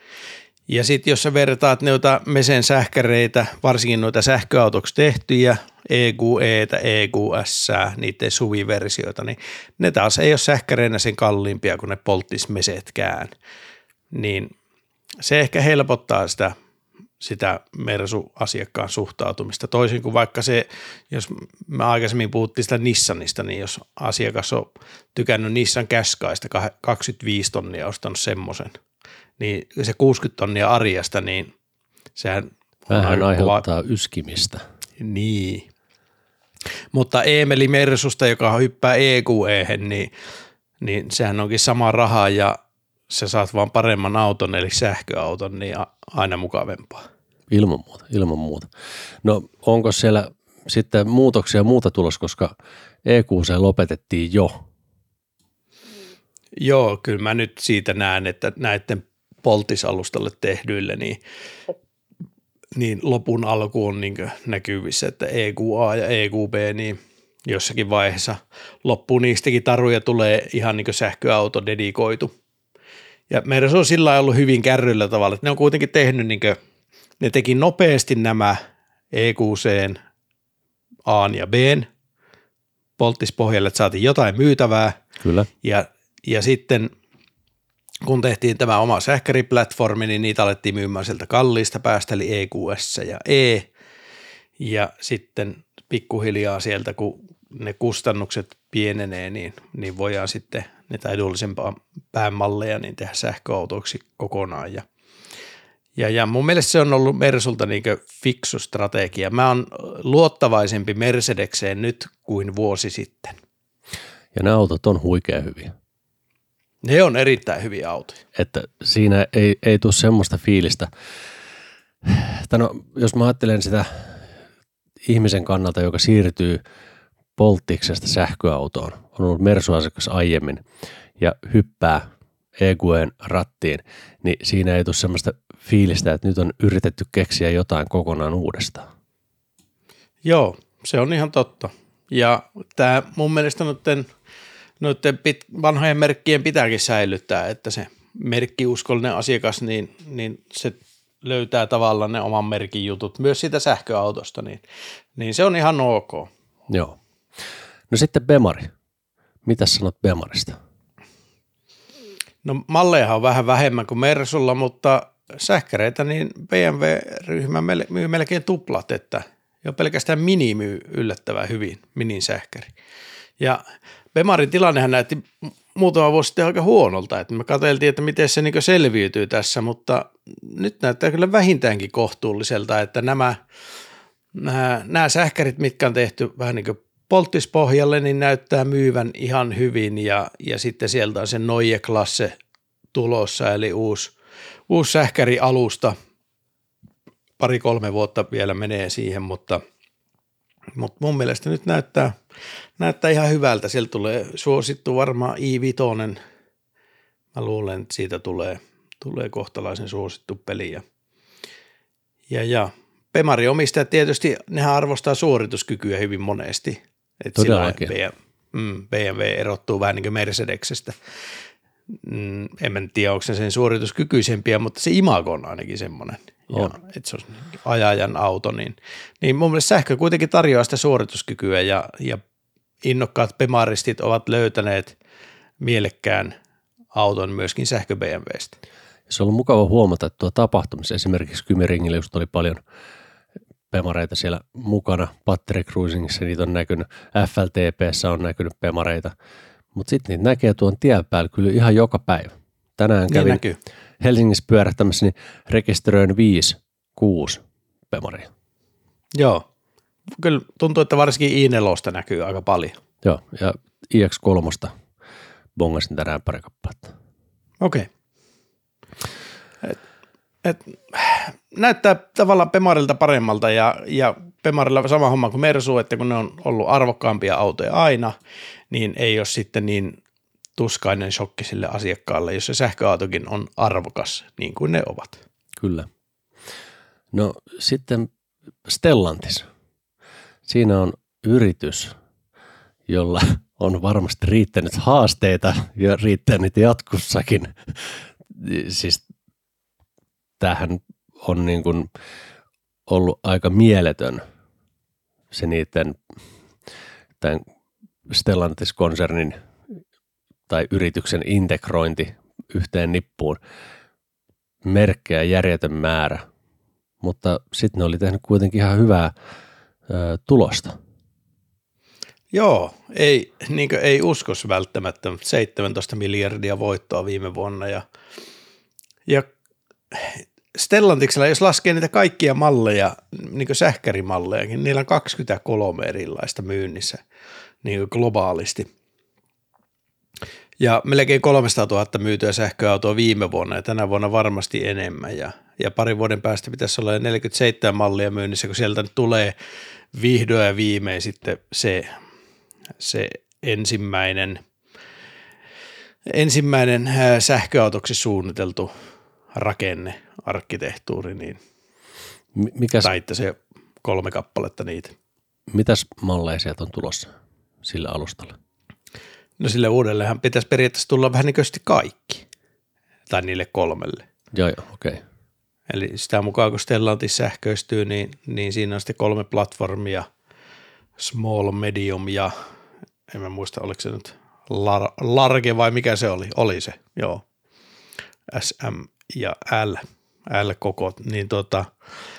ja sitten jos sä vertaat noita mesen sähkäreitä, varsinkin noita sähköautoksi tehtyjä, EQEtä, EQS, niiden suviversioita, niin ne taas ei ole sähkäreinä sen kalliimpia kuin ne polttis mesetkään. Niin se ehkä helpottaa sitä, sitä Mersu-asiakkaan suhtautumista. Toisin kuin vaikka se, jos me aikaisemmin puhuttiin sitä Nissanista, niin jos asiakas on tykännyt Nissan Käskaista 25 tonnia ostanut semmoisen – niin se 60 tonnia arjesta, niin sehän Vähän aiheuttaa kova... yskimistä. Niin. Mutta Emeli Mersusta, joka hyppää EQE, niin, niin sehän onkin sama raha ja sä saat vaan paremman auton, eli sähköauton, niin aina mukavempaa. Ilman muuta, ilman muuta. No onko siellä sitten muutoksia muuta tulos, koska EQC lopetettiin jo? Joo, kyllä mä nyt siitä näen, että näiden poltisalustalle tehdyille, niin, niin lopun alku on niin näkyvissä, että EQA ja EQB, niin jossakin vaiheessa loppuu niistäkin taruja tulee ihan niin sähköauto dedikoitu. Ja meidän se on sillä ollut hyvin kärryllä tavalla, että ne on kuitenkin tehnyt, niin ne teki nopeasti nämä EQC, A ja B, polttispohjalle, että saatiin jotain myytävää. Kyllä. Ja, ja sitten – kun tehtiin tämä oma sähkäriplatformi, niin niitä alettiin myymään sieltä kalliista päästä, eli EQS ja E. Ja sitten pikkuhiljaa sieltä, kun ne kustannukset pienenee, niin, niin voidaan sitten niitä edullisempaa päämalleja niin tehdä sähköautoiksi kokonaan. Ja, ja, ja mun mielestä se on ollut Mersulta niin fiksu strategia. Mä oon luottavaisempi Mercedekseen nyt kuin vuosi sitten. Ja nämä autot on huikea hyviä. Ne on erittäin hyviä autoja. Että siinä ei, ei tule semmoista fiilistä. no, jos mä ajattelen sitä ihmisen kannalta, joka siirtyy polttiksesta sähköautoon, on ollut Mersu-asiakas aiemmin ja hyppää EQen rattiin, niin siinä ei tule semmoista fiilistä, että nyt on yritetty keksiä jotain kokonaan uudestaan. Joo, se on ihan totta. Ja tämä mun mielestä noiden – noiden pit, vanhojen merkkien pitääkin säilyttää, että se merkkiuskollinen asiakas, niin, niin se löytää tavallaan ne oman merkin jutut myös siitä sähköautosta, niin, niin se on ihan ok. Joo. No sitten Bemari. Mitä sanot Bemarista? No malleja on vähän vähemmän kuin Mersulla, mutta sähkäreitä niin BMW-ryhmä myy melkein tuplat, että jo pelkästään Mini myy yllättävän hyvin, Minin sähkäri. Ja Bemarin tilannehan näytti muutama vuosi sitten aika huonolta, että me katseltiin, että miten se niin selviytyy tässä, mutta nyt näyttää kyllä vähintäänkin kohtuulliselta, että nämä, nämä, nämä sähkärit, mitkä on tehty vähän niin kuin polttispohjalle, niin näyttää myyvän ihan hyvin ja, ja sitten sieltä on se Noie-klasse tulossa, eli uusi, uusi sähkärialusta, pari-kolme vuotta vielä menee siihen, mutta, mutta mun mielestä nyt näyttää, näyttää ihan hyvältä. Sieltä tulee suosittu varmaan i5. Mä luulen, että siitä tulee, tulee kohtalaisen suosittu peli. Ja, ja, ja Pemari omistajat tietysti, nehän arvostaa suorituskykyä hyvin monesti. Että Todellakin. BMW, BMW erottuu vähän niin kuin Mercedeksestä. Mm, en tiedä, onko se sen suorituskykyisempiä, mutta se imago on ainakin semmoinen. On. Ja, että se on ajajan auto, niin, niin mun mielestä sähkö kuitenkin tarjoaa sitä suorituskykyä ja, ja innokkaat pemaristit ovat löytäneet mielekkään auton myöskin sähkö BMWstä. Se on ollut mukava huomata, että tuo tapahtumissa esimerkiksi Kymeringillä just oli paljon pemareita siellä mukana. Battery Cruisingissa niitä on näkynyt, FLTPssä on näkynyt pemareita, mutta sitten niitä näkee tuon tien päällä kyllä ihan joka päivä. Tänään Niin kävin näkyy. Helsingissä pyörähtämässä, niin rekisteröin 5, 6 pemaria. Joo. Kyllä tuntuu, että varsinkin i4 näkyy aika paljon. Joo, ja iX3 bongasin tänään pari kappaletta. Okei. Et, et, näyttää tavallaan Pemarilta paremmalta ja, ja Pemarilla sama homma kuin Mersu, että kun ne on ollut arvokkaampia autoja aina, niin ei ole sitten niin tuskainen shokki sille asiakkaalle, jos se sähköautokin on arvokas, niin kuin ne ovat. Kyllä. No sitten Stellantis. Siinä on yritys, jolla on varmasti riittänyt haasteita ja riittää niitä jatkossakin. Siis tämähän on niin kuin ollut aika mieletön se niiden tämän Stellantis-konsernin tai yrityksen integrointi yhteen nippuun merkkejä järjetön määrä, mutta sitten ne oli tehnyt kuitenkin ihan hyvää ö, tulosta. Joo, ei, niin ei uskos välttämättä, mutta 17 miljardia voittoa viime vuonna ja, ja Stellantiksella, jos laskee niitä kaikkia malleja, niin sähkärimallejakin, niillä on 23 erilaista myynnissä niin globaalisti. Ja melkein 300 000 myytyä sähköautoa viime vuonna ja tänä vuonna varmasti enemmän. Ja, ja parin vuoden päästä pitäisi olla 47 mallia myynnissä, kun sieltä nyt tulee vihdoin ja viimein sitten se, se ensimmäinen, ensimmäinen sähköautoksi suunniteltu rakenne, arkkitehtuuri, niin, Mikäs, tai että se kolme kappaletta niitä. mitäs malleja sieltä on tulossa sillä alustalla? No sille uudellehan pitäisi periaatteessa tulla vähän niin kaikki, tai niille kolmelle. Joo, joo, okei. Okay. Eli sitä mukaan kun Stellantis sähköistyy, niin, niin siinä on sitten kolme platformia, small, medium ja en mä muista, oliko se nyt lar, large vai mikä se oli, oli se, joo, SM ja L, L-kokot, niin tota,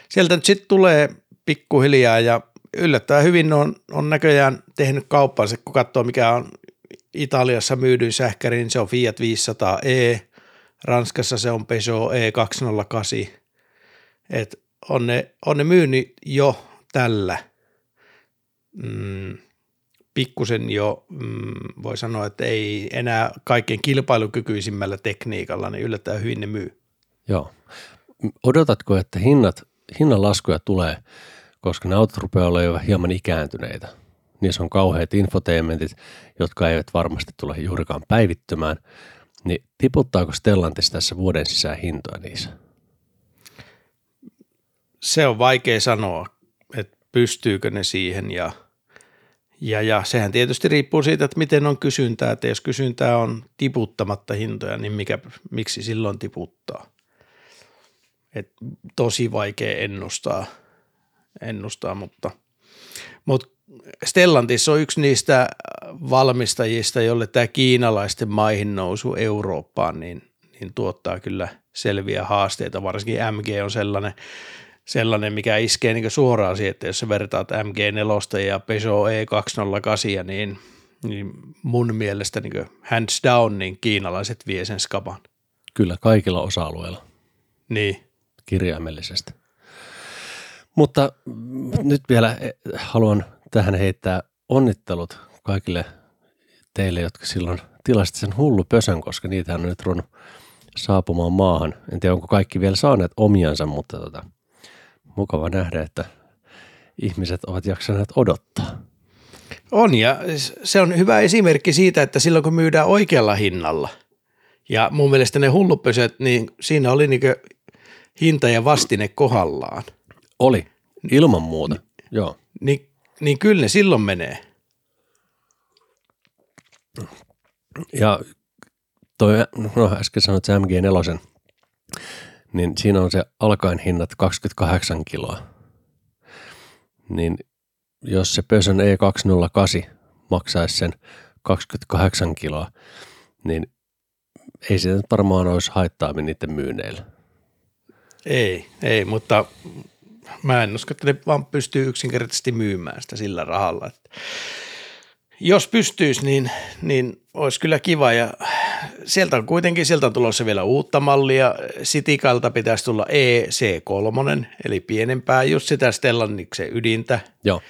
sieltä nyt sitten tulee pikkuhiljaa ja yllättävän hyvin on, on näköjään tehnyt kauppansa, kun katsoo mikä on Italiassa myydyin sähkäri, niin se on Fiat 500e, Ranskassa se on Peugeot E208, et on ne, on ne myynyt jo tällä. Mm, pikkusen jo, mm, voi sanoa, että ei enää kaikkein kilpailukykyisimmällä tekniikalla, niin yllättäen hyvin ne myy. Joo. Odotatko, että hinnat, hinnan laskuja tulee, koska ne autot rupeaa olla jo hieman ikääntyneitä? Niissä on kauheat infotainmentit, jotka eivät varmasti tule juurikaan päivittymään. Niin tiputtaako Stellantis tässä vuoden sisään hintoja niissä? Se on vaikea sanoa, että pystyykö ne siihen ja, ja, ja sehän tietysti riippuu siitä, että miten on kysyntää, että jos kysyntää on tiputtamatta hintoja, niin mikä, miksi silloin tiputtaa? Et tosi vaikea ennustaa, ennustaa mutta, mutta Stellantis on yksi niistä valmistajista, jolle tämä kiinalaisten maihin nousu Eurooppaan niin, niin tuottaa kyllä selviä haasteita. Varsinkin MG on sellainen, sellainen mikä iskee niin suoraan siihen, että jos sä vertaat MG4 ja Peugeot E208, niin, niin mun mielestä niin hands down, niin kiinalaiset vie sen skapan. Kyllä, kaikilla osa-alueilla Niin. Kirjaimellisesti. Mutta nyt vielä haluan tähän heittää onnittelut kaikille teille, jotka silloin tilasitte sen hullu pösön, koska niitä on nyt ruvennut saapumaan maahan. En tiedä, onko kaikki vielä saaneet omiansa, mutta tota, mukava nähdä, että ihmiset ovat jaksaneet odottaa. On ja se on hyvä esimerkki siitä, että silloin kun myydään oikealla hinnalla ja mun mielestä ne hullupöset, niin siinä oli niin hinta ja vastine kohdallaan. Oli, ilman muuta, joo. Niin, niin kyllä ne silloin menee. Ja toi, no äsken sanoit se MG4, niin siinä on se alkaen hinnat 28 kiloa. Niin jos se Peugeot E208 maksaisi sen 28 kiloa, niin ei nyt varmaan olisi haittaa niiden myynneillä. Ei, ei, mutta mä en usko, että ne vaan pystyy yksinkertaisesti myymään sitä sillä rahalla. Että jos pystyisi, niin, niin olisi kyllä kiva ja sieltä on kuitenkin, sieltä on tulossa vielä uutta mallia. Sitikalta pitäisi tulla EC3, eli pienempää, just sitä Stellanniksen ydintä. Joo.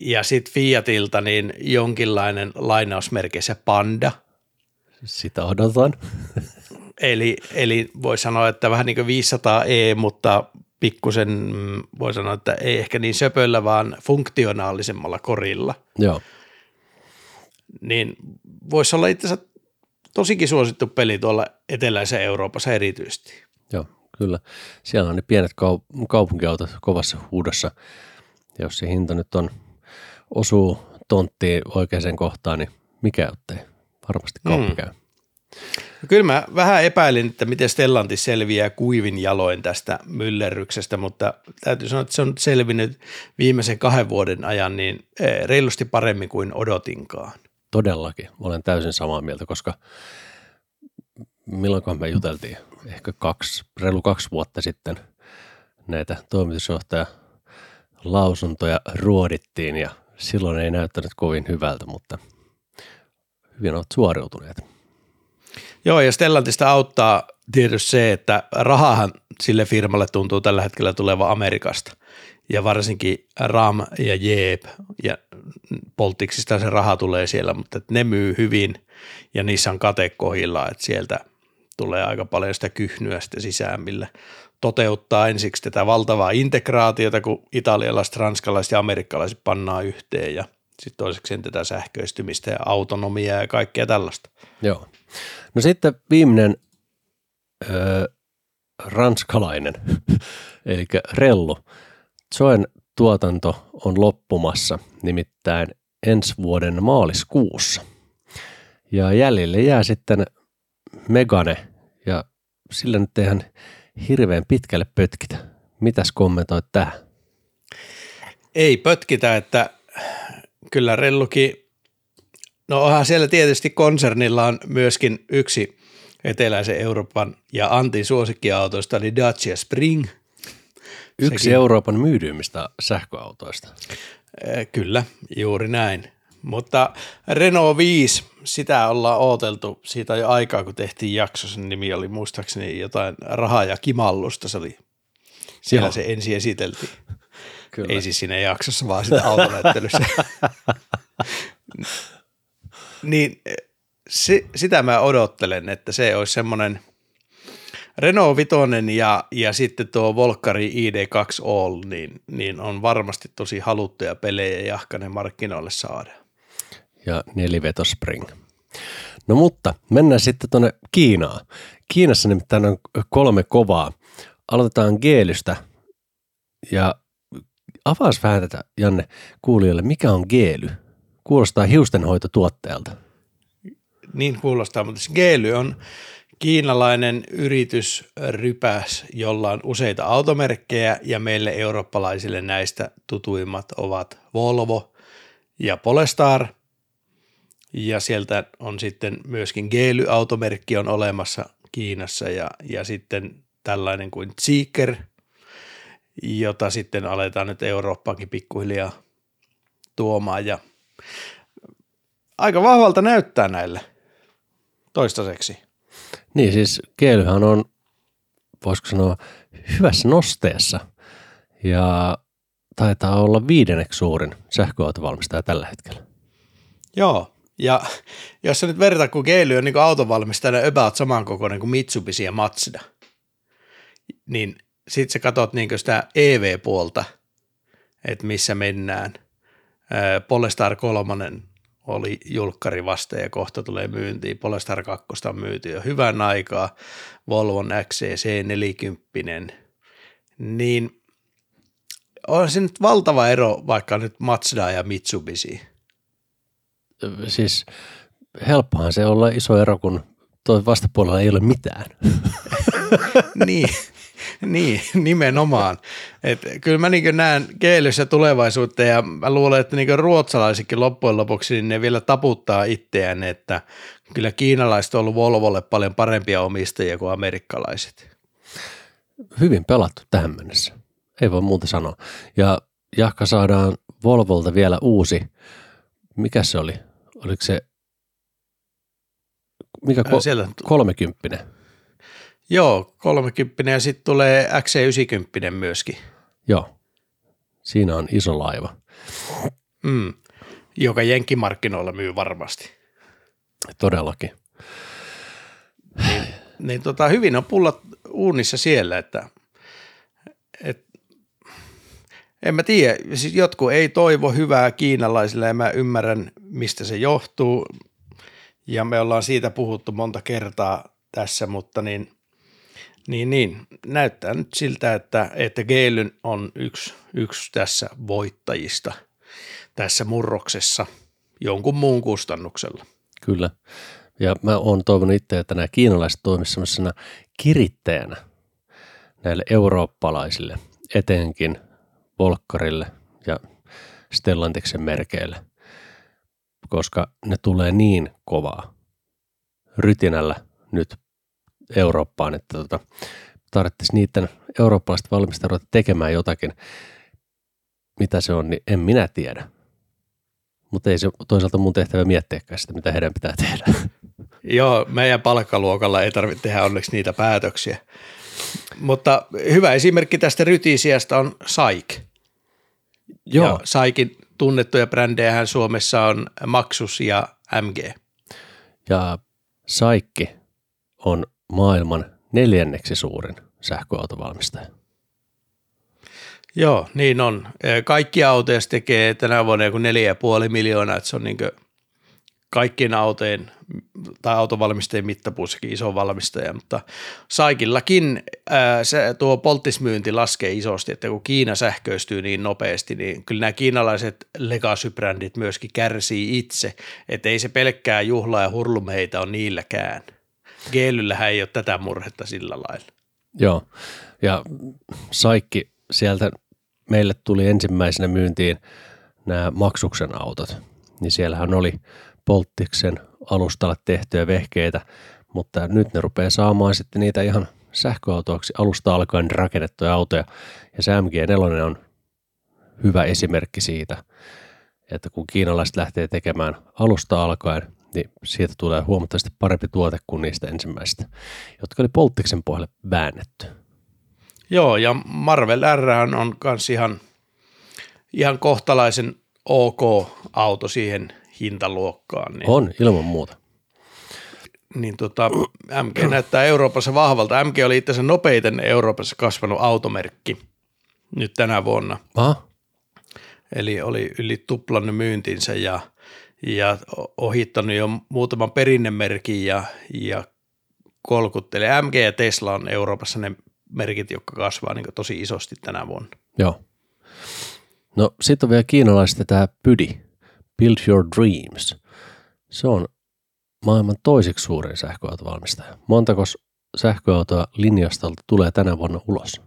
Ja sitten Fiatilta niin jonkinlainen lainausmerkeissä Panda. Sitä odotan. Eli, eli voi sanoa, että vähän niin kuin 500e, mutta pikkusen mm, voi sanoa, että ei ehkä niin söpöllä, vaan funktionaalisemmalla korilla. Joo. Niin voisi olla itse asiassa tosikin suosittu peli tuolla eteläisen Euroopassa erityisesti. Joo, kyllä. Siellä on ne pienet kau- kaupunkiautot kovassa huudossa. Ja jos se hinta nyt on, osuu tonttiin oikeaan kohtaan, niin mikä ettei. Varmasti kauppa mm. käy. Kyllä mä vähän epäilin, että miten Stellantis selviää kuivin jaloin tästä myllerryksestä, mutta täytyy sanoa, että se on selvinnyt viimeisen kahden vuoden ajan niin eh, reilusti paremmin kuin odotinkaan. Todellakin, olen täysin samaa mieltä, koska milloinkohan me juteltiin, ehkä kaksi, reilu kaksi vuotta sitten näitä toimitusjohtaja lausuntoja ruodittiin ja silloin ei näyttänyt kovin hyvältä, mutta hyvin ovat suoriutuneet. Joo, ja Stellantista auttaa tietysti se, että rahahan sille firmalle tuntuu tällä hetkellä tuleva Amerikasta. Ja varsinkin RAM ja Jeep ja Poltiksista se raha tulee siellä, mutta ne myy hyvin ja niissä on kate että sieltä tulee aika paljon sitä kyhnyä sitten sisään, millä toteuttaa ensiksi tätä valtavaa integraatiota, kun italialaiset, ranskalaiset ja amerikkalaiset pannaan yhteen ja sitten toiseksi tätä sähköistymistä ja autonomiaa ja kaikkea tällaista. Joo. No sitten viimeinen öö, ranskalainen, eli Rellu. Soen tuotanto on loppumassa, nimittäin ensi vuoden maaliskuussa. Ja jäljelle jää sitten Megane, ja sillä nyt ihan hirveän pitkälle pötkitä. Mitäs kommentoit tähän? Ei pötkitä, että kyllä Rellukin No onhan siellä tietysti konsernilla on myöskin yksi eteläisen Euroopan ja Antin suosikkiautoista, eli Dacia Spring. Yksi Sekin, Euroopan myydyimmistä sähköautoista. Kyllä, juuri näin. Mutta Renault 5, sitä ollaan ooteltu siitä jo aikaa, kun tehtiin jakso. Sen nimi oli muistaakseni jotain rahaa ja kimallusta. Se oli, siellä Joo. se ensin esiteltiin. Kyllä. Ei siis siinä jaksossa, vaan sitä autonäyttelyssä. Niin si, sitä mä odottelen, että se olisi semmoinen Renault Vitoinen ja, ja sitten tuo Volkari ID2 All, niin, niin on varmasti tosi haluttuja pelejä ja jahkainen markkinoille saada. Ja neliveto Spring. No mutta mennään sitten tuonne Kiinaan. Kiinassa nimittäin on kolme kovaa. Aloitetaan geelystä ja avaas vähän tätä, Janne, kuulijoille, mikä on geely? Kuulostaa hiustenhoitotuotteelta. Niin kuulostaa, mutta Geely on kiinalainen yritysrypäs, jolla on useita automerkkejä ja meille eurooppalaisille näistä tutuimmat ovat Volvo ja Polestar. Ja sieltä on sitten myöskin Geely-automerkki on olemassa Kiinassa ja, ja sitten tällainen kuin Zeekr, jota sitten aletaan nyt Eurooppaankin pikkuhiljaa tuomaan ja – aika vahvalta näyttää näille toistaiseksi. Niin siis Keelyhän on, voisiko sanoa, hyvässä nosteessa ja taitaa olla viidenneksi suurin sähköautovalmistaja tällä hetkellä. Joo, ja jos sä nyt vertaa, kun Geely on niin autonvalmistajana about samankokoinen kuin Mitsubishi ja Mazda, niin sit sä katot niin sitä EV-puolta, että missä mennään. Polestar 3 oli julkkari vasta ja kohta tulee myyntiin. Polestar 2 on myyty jo hyvän aikaa. Volvon XC40, niin on se nyt valtava ero vaikka nyt Mazda ja Mitsubishi. Siis helppohan se olla iso ero, kun tuo vastapuolella ei ole mitään. niin, niin, nimenomaan. Et kyllä mä niin näen keelyssä tulevaisuutta ja mä luulen, että niin ruotsalaisikin loppujen lopuksi niin ne vielä taputtaa itseään, että kyllä kiinalaiset on ollut Volvolle paljon parempia omistajia kuin amerikkalaiset. Hyvin pelattu tähän mennessä. ei voi muuta sanoa. Ja jahka saadaan Volvolta vielä uusi, mikä se oli? Oliko se, mikä ko- Siellä, 30? Joo, 30 ja sitten tulee XC90 myöskin, Joo, siinä on iso laiva. mm, joka jenkkimarkkinoilla myy varmasti. Todellakin. Niin tota, hyvin on pullat uunissa siellä, että et, en mä tiedä, siis jotkut ei toivo hyvää kiinalaisille ja mä ymmärrän, mistä se johtuu ja me ollaan siitä puhuttu monta kertaa tässä, mutta niin, niin, niin näyttää nyt siltä, että, että Geelyn on yksi, yksi tässä voittajista tässä murroksessa jonkun muun kustannuksella. Kyllä. Ja mä oon toivonut itse, että nämä kiinalaiset toimisivat sellaisena kirittäjänä näille eurooppalaisille, etenkin Volkkarille ja Stellantiksen merkeille, koska ne tulee niin kovaa rytinällä nyt Eurooppaan, että tota, tarvitsisi niiden eurooppalaisten valmistajia ruveta tekemään jotakin, mitä se on, niin en minä tiedä. Mutta ei se toisaalta mun tehtävä miettiäkään sitä, mitä heidän pitää tehdä. Joo, meidän palkkaluokalla ei tarvitse tehdä onneksi niitä päätöksiä. Mutta hyvä esimerkki tästä rytisiästä on Saik. Ja Saikin tunnettuja brändejähän Suomessa on Maxus ja MG. Ja Saikki on maailman neljänneksi suurin sähköautovalmistaja. Joo, niin on. Kaikki autoja tekee tänä vuonna joku 4,5 miljoonaa, että se on niin kaikkien autojen tai autovalmistajien mittapuussakin iso valmistaja, mutta Saikillakin ää, se, tuo polttismyynti laskee isosti, että kun Kiina sähköistyy niin nopeasti, niin kyllä nämä kiinalaiset legacy-brändit myöskin kärsii itse, että ei se pelkkää juhlaa ja hurlumeita on niilläkään. Geelyllähän ei ole tätä murhetta sillä lailla. Joo, ja Saikki sieltä meille tuli ensimmäisenä myyntiin nämä maksuksen autot, niin siellähän oli Polttiksen alustalle tehtyjä vehkeitä, mutta nyt ne rupeaa saamaan sitten niitä ihan sähköautoiksi alusta alkaen rakennettuja autoja, ja se MG4 on hyvä esimerkki siitä, että kun kiinalaiset lähtee tekemään alusta alkaen, niin siitä tulee huomattavasti parempi tuote kuin niistä ensimmäistä, jotka oli Polttiksen pohjalle väännetty. Joo, ja Marvel R on myös ihan, ihan kohtalaisen ok auto siihen hintaluokkaan. Niin, On, ilman muuta. Niin tota, MG näyttää Euroopassa vahvalta. MG oli itse asiassa nopeiten Euroopassa kasvanut automerkki nyt tänä vuonna. Aha. Eli oli yli tuplannut myyntinsä ja, ja ohittanut jo muutaman perinnemerkin ja, ja kolkuttelee. MG ja Tesla on Euroopassa ne merkit, jotka kasvaa niin tosi isosti tänä vuonna. Joo. No sitten on vielä kiinalaista tämä Pydi, Build Your Dreams. Se on maailman toiseksi suurin sähköautovalmistaja. Montako sähköautoa linjastolta tulee tänä vuonna ulos?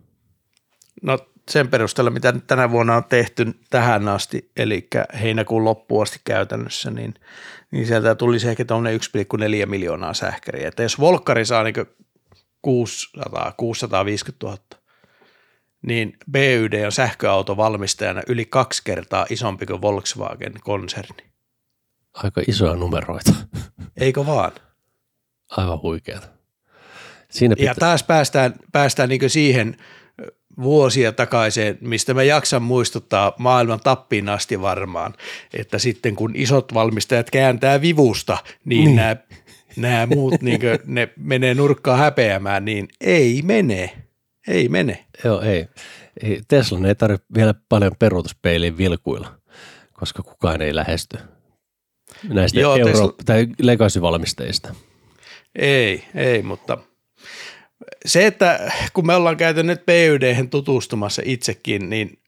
No sen perusteella, mitä nyt tänä vuonna on tehty tähän asti, eli heinäkuun loppuun asti käytännössä, niin, niin sieltä tulisi ehkä tuonne 1,4 miljoonaa sähkäriä. Että jos Volkkari saa niin 600, 650 000, niin BYD on sähköautovalmistajana yli kaksi kertaa isompi kuin Volkswagen-konserni. Aika isoja numeroita. Eikö vaan? Aivan huikeata. Siinä pitää... Ja taas päästään, päästään niin siihen vuosia takaisin, mistä mä jaksan muistuttaa maailman tappiin asti varmaan, että sitten kun isot valmistajat kääntää vivusta, niin, niin. nämä nämä muut niin kuin, ne menee nurkkaan häpeämään, niin ei mene. Ei mene. Joo, ei. ei Teslan ei tarvitse vielä paljon peruutuspeiliin vilkuilla, koska kukaan ei lähesty näistä Joo, euro- Tesla... tai legacy-valmistajista. Ei, ei, mutta se, että kun me ollaan käyty nyt PYD tutustumassa itsekin, niin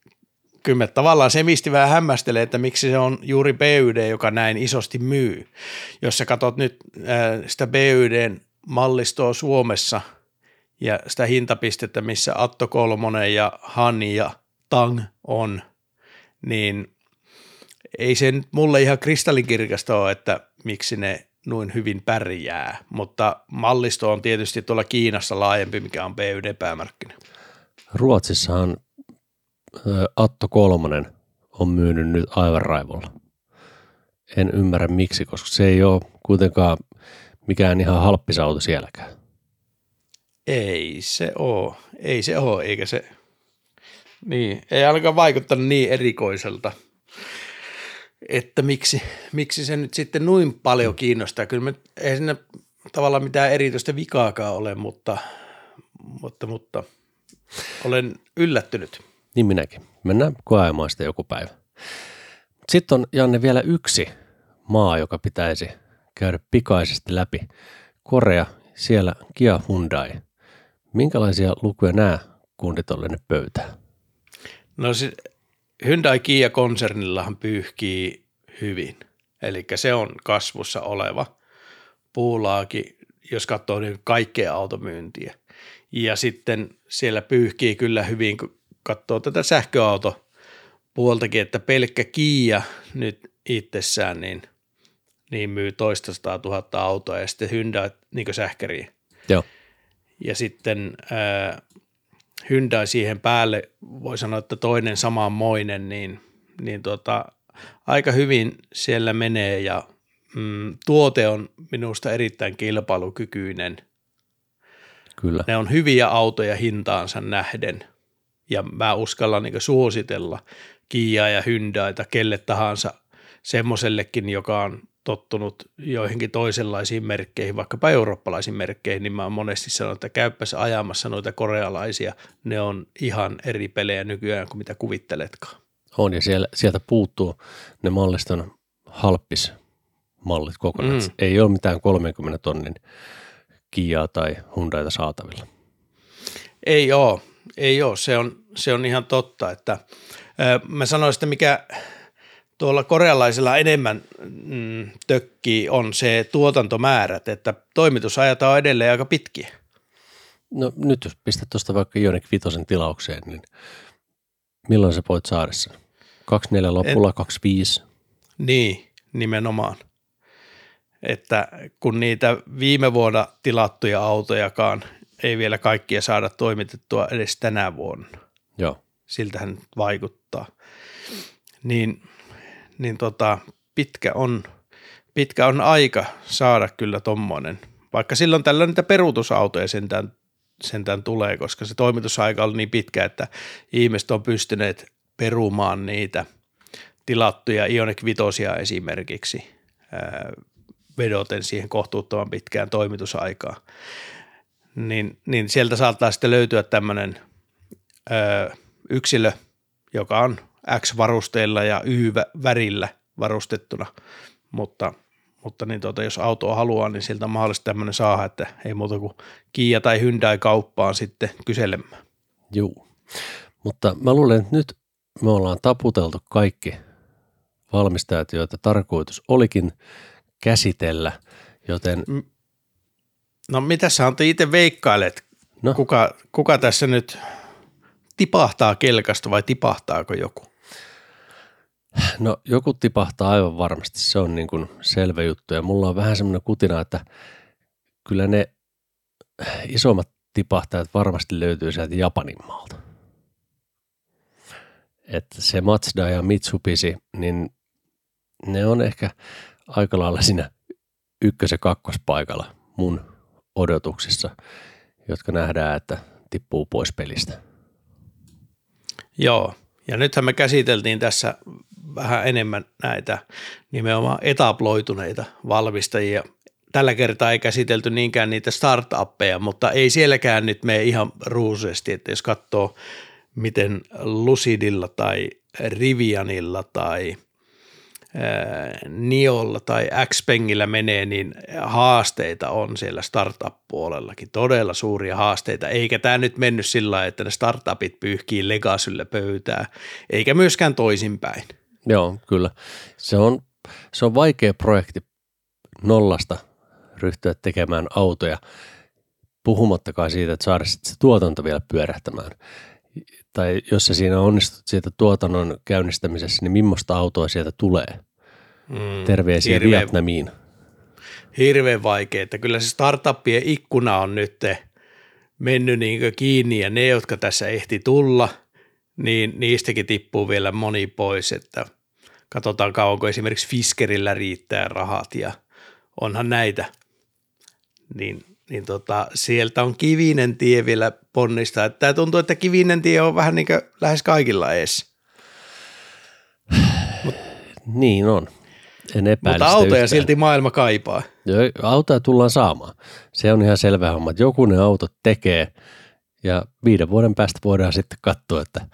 kyllä me tavallaan se misti vähän hämmästelee, että miksi se on juuri BYD, joka näin isosti myy. Jos sä katsot nyt äh, sitä BYDn mallistoa Suomessa ja sitä hintapistettä, missä Atto Kolmonen ja Hani ja Tang on, niin ei se nyt mulle ihan kristallinkirkasta ole, että miksi ne noin hyvin pärjää, mutta mallisto on tietysti tuolla Kiinassa laajempi, mikä on BYD-päämarkkina. Ruotsissahan Atto Kolmonen on myynyt nyt aivan raivolla. En ymmärrä miksi, koska se ei ole kuitenkaan mikään ihan halppisauto sielläkään. Ei se oo. Ei se oo, eikä se, niin, ei ainakaan vaikuttanut niin erikoiselta, että miksi, miksi se nyt sitten noin paljon kiinnostaa. Kyllä me, ei sinne tavallaan mitään erityistä vikaakaan ole, mutta, mutta, mutta olen yllättynyt. Niin minäkin. Mennään koeamaan sitä joku päivä. Sitten on, Janne, vielä yksi maa, joka pitäisi käydä pikaisesti läpi. Korea, siellä Kia Hyundai. Minkälaisia lukuja nämä kundit on pöytään? No se Hyundai Kia-konsernillahan pyyhkii hyvin. Eli se on kasvussa oleva puulaaki, jos katsoo niin kaikkea automyyntiä. Ja sitten siellä pyyhkii kyllä hyvin, kun katsoo tätä sähköauto puoltakin, että pelkkä Kia nyt itsessään niin, niin myy toista tuhatta autoa ja sitten Hyundai niin sähkäriä. Joo. Ja sitten Hyundai siihen päälle, voi sanoa, että toinen samanmoinen, niin, niin tota, aika hyvin siellä menee ja mm, tuote on minusta erittäin kilpailukykyinen. Kyllä. Ne on hyviä autoja hintaansa nähden ja mä uskallan niin suositella Kia ja Hyundaita kelle tahansa semmoisellekin, joka on tottunut joihinkin toisenlaisiin merkkeihin, vaikkapa eurooppalaisiin merkkeihin, niin mä oon monesti sanonut, että käyppäs ajamassa noita korealaisia, ne on ihan eri pelejä nykyään kuin mitä kuvitteletkaan. On ja siellä, sieltä puuttuu ne malliston halppis mallit kokonaan. Mm. Ei ole mitään 30 tonnin Kiaa tai Hyundaita saatavilla. Ei ole, ei ole. Se on, se on ihan totta, että mä sanoisin, että mikä tuolla korealaisilla enemmän mm, tökkii on se tuotantomäärät, että toimitusajat on edelleen aika pitkiä. No nyt jos pistät tuosta vaikka Ionik Vitosen tilaukseen, niin milloin sä voit saada sen? 24 lopulla, en, 25? Niin, nimenomaan. Että kun niitä viime vuonna tilattuja autojakaan ei vielä kaikkia saada toimitettua edes tänä vuonna. Joo. Siltähän vaikuttaa. Niin – niin tota, pitkä, on, pitkä on aika saada kyllä tommonen. Vaikka silloin tällä niitä peruutusautoja sentään, sentään tulee, koska se toimitusaika on niin pitkä, että ihmiset on pystyneet perumaan niitä tilattuja Ioniq Vitosia esimerkiksi vedoten siihen kohtuuttoman pitkään toimitusaikaa. Niin, niin sieltä saattaa sitten löytyä tämmöinen yksilö, joka on X-varusteilla ja Y-värillä varustettuna, mutta, mutta niin tuota, jos autoa haluaa, niin siltä on mahdollista tämmöinen saada, että ei muuta kuin Kia tai Hyundai kauppaan sitten kyselemään. Joo, mutta mä luulen, että nyt me ollaan taputeltu kaikki valmistajat, joita tarkoitus olikin käsitellä, joten... No mitä sä Antti itse veikkailet, no. kuka, kuka tässä nyt tipahtaa kelkasta vai tipahtaako joku? No joku tipahtaa aivan varmasti, se on niin kuin selvä juttu ja mulla on vähän semmoinen kutina, että kyllä ne isommat tipahtajat varmasti löytyy sieltä Japanin maalta. Että se Mazda ja Mitsubishi, niin ne on ehkä aika lailla siinä ykkös- ja kakkospaikalla mun odotuksissa, jotka nähdään, että tippuu pois pelistä. Joo, ja nythän me käsiteltiin tässä vähän enemmän näitä nimenomaan etabloituneita valmistajia. Tällä kertaa ei käsitelty niinkään niitä startuppeja, mutta ei sielläkään nyt mene ihan ruusesti, että jos katsoo miten Lucidilla tai Rivianilla tai – Niolla tai Xpengillä menee, niin haasteita on siellä startup-puolellakin, todella suuria haasteita, eikä tämä nyt mennyt sillä että ne startupit pyyhkii Legasylle pöytää, eikä myöskään toisinpäin. Joo, kyllä. Se on, se on vaikea projekti nollasta ryhtyä tekemään autoja, puhumattakaan siitä, että saada se tuotanto vielä pyörähtämään. Tai jos se siinä onnistut siitä tuotannon käynnistämisessä, niin millaista autoa sieltä tulee? Mm, Terveisiä hirveän, Vietnamiin. Hirveän vaikea. Kyllä se startuppien ikkuna on nyt mennyt niin kiinni ja ne, jotka tässä ehti tulla, niin niistäkin tippuu vielä moni pois, että katsotaan kauanko esimerkiksi Fiskerillä riittää rahat ja onhan näitä. Niin, niin tota, sieltä on kivinen tie vielä ponnista. Tämä tuntuu, että kivinen tie on vähän niin kuin lähes kaikilla edes. Niin on. En epäile Mutta autoja yhtään. silti maailma kaipaa. Joo, autoja tullaan saamaan. Se on ihan selvä homma, että joku ne autot tekee ja viiden vuoden päästä voidaan sitten katsoa, että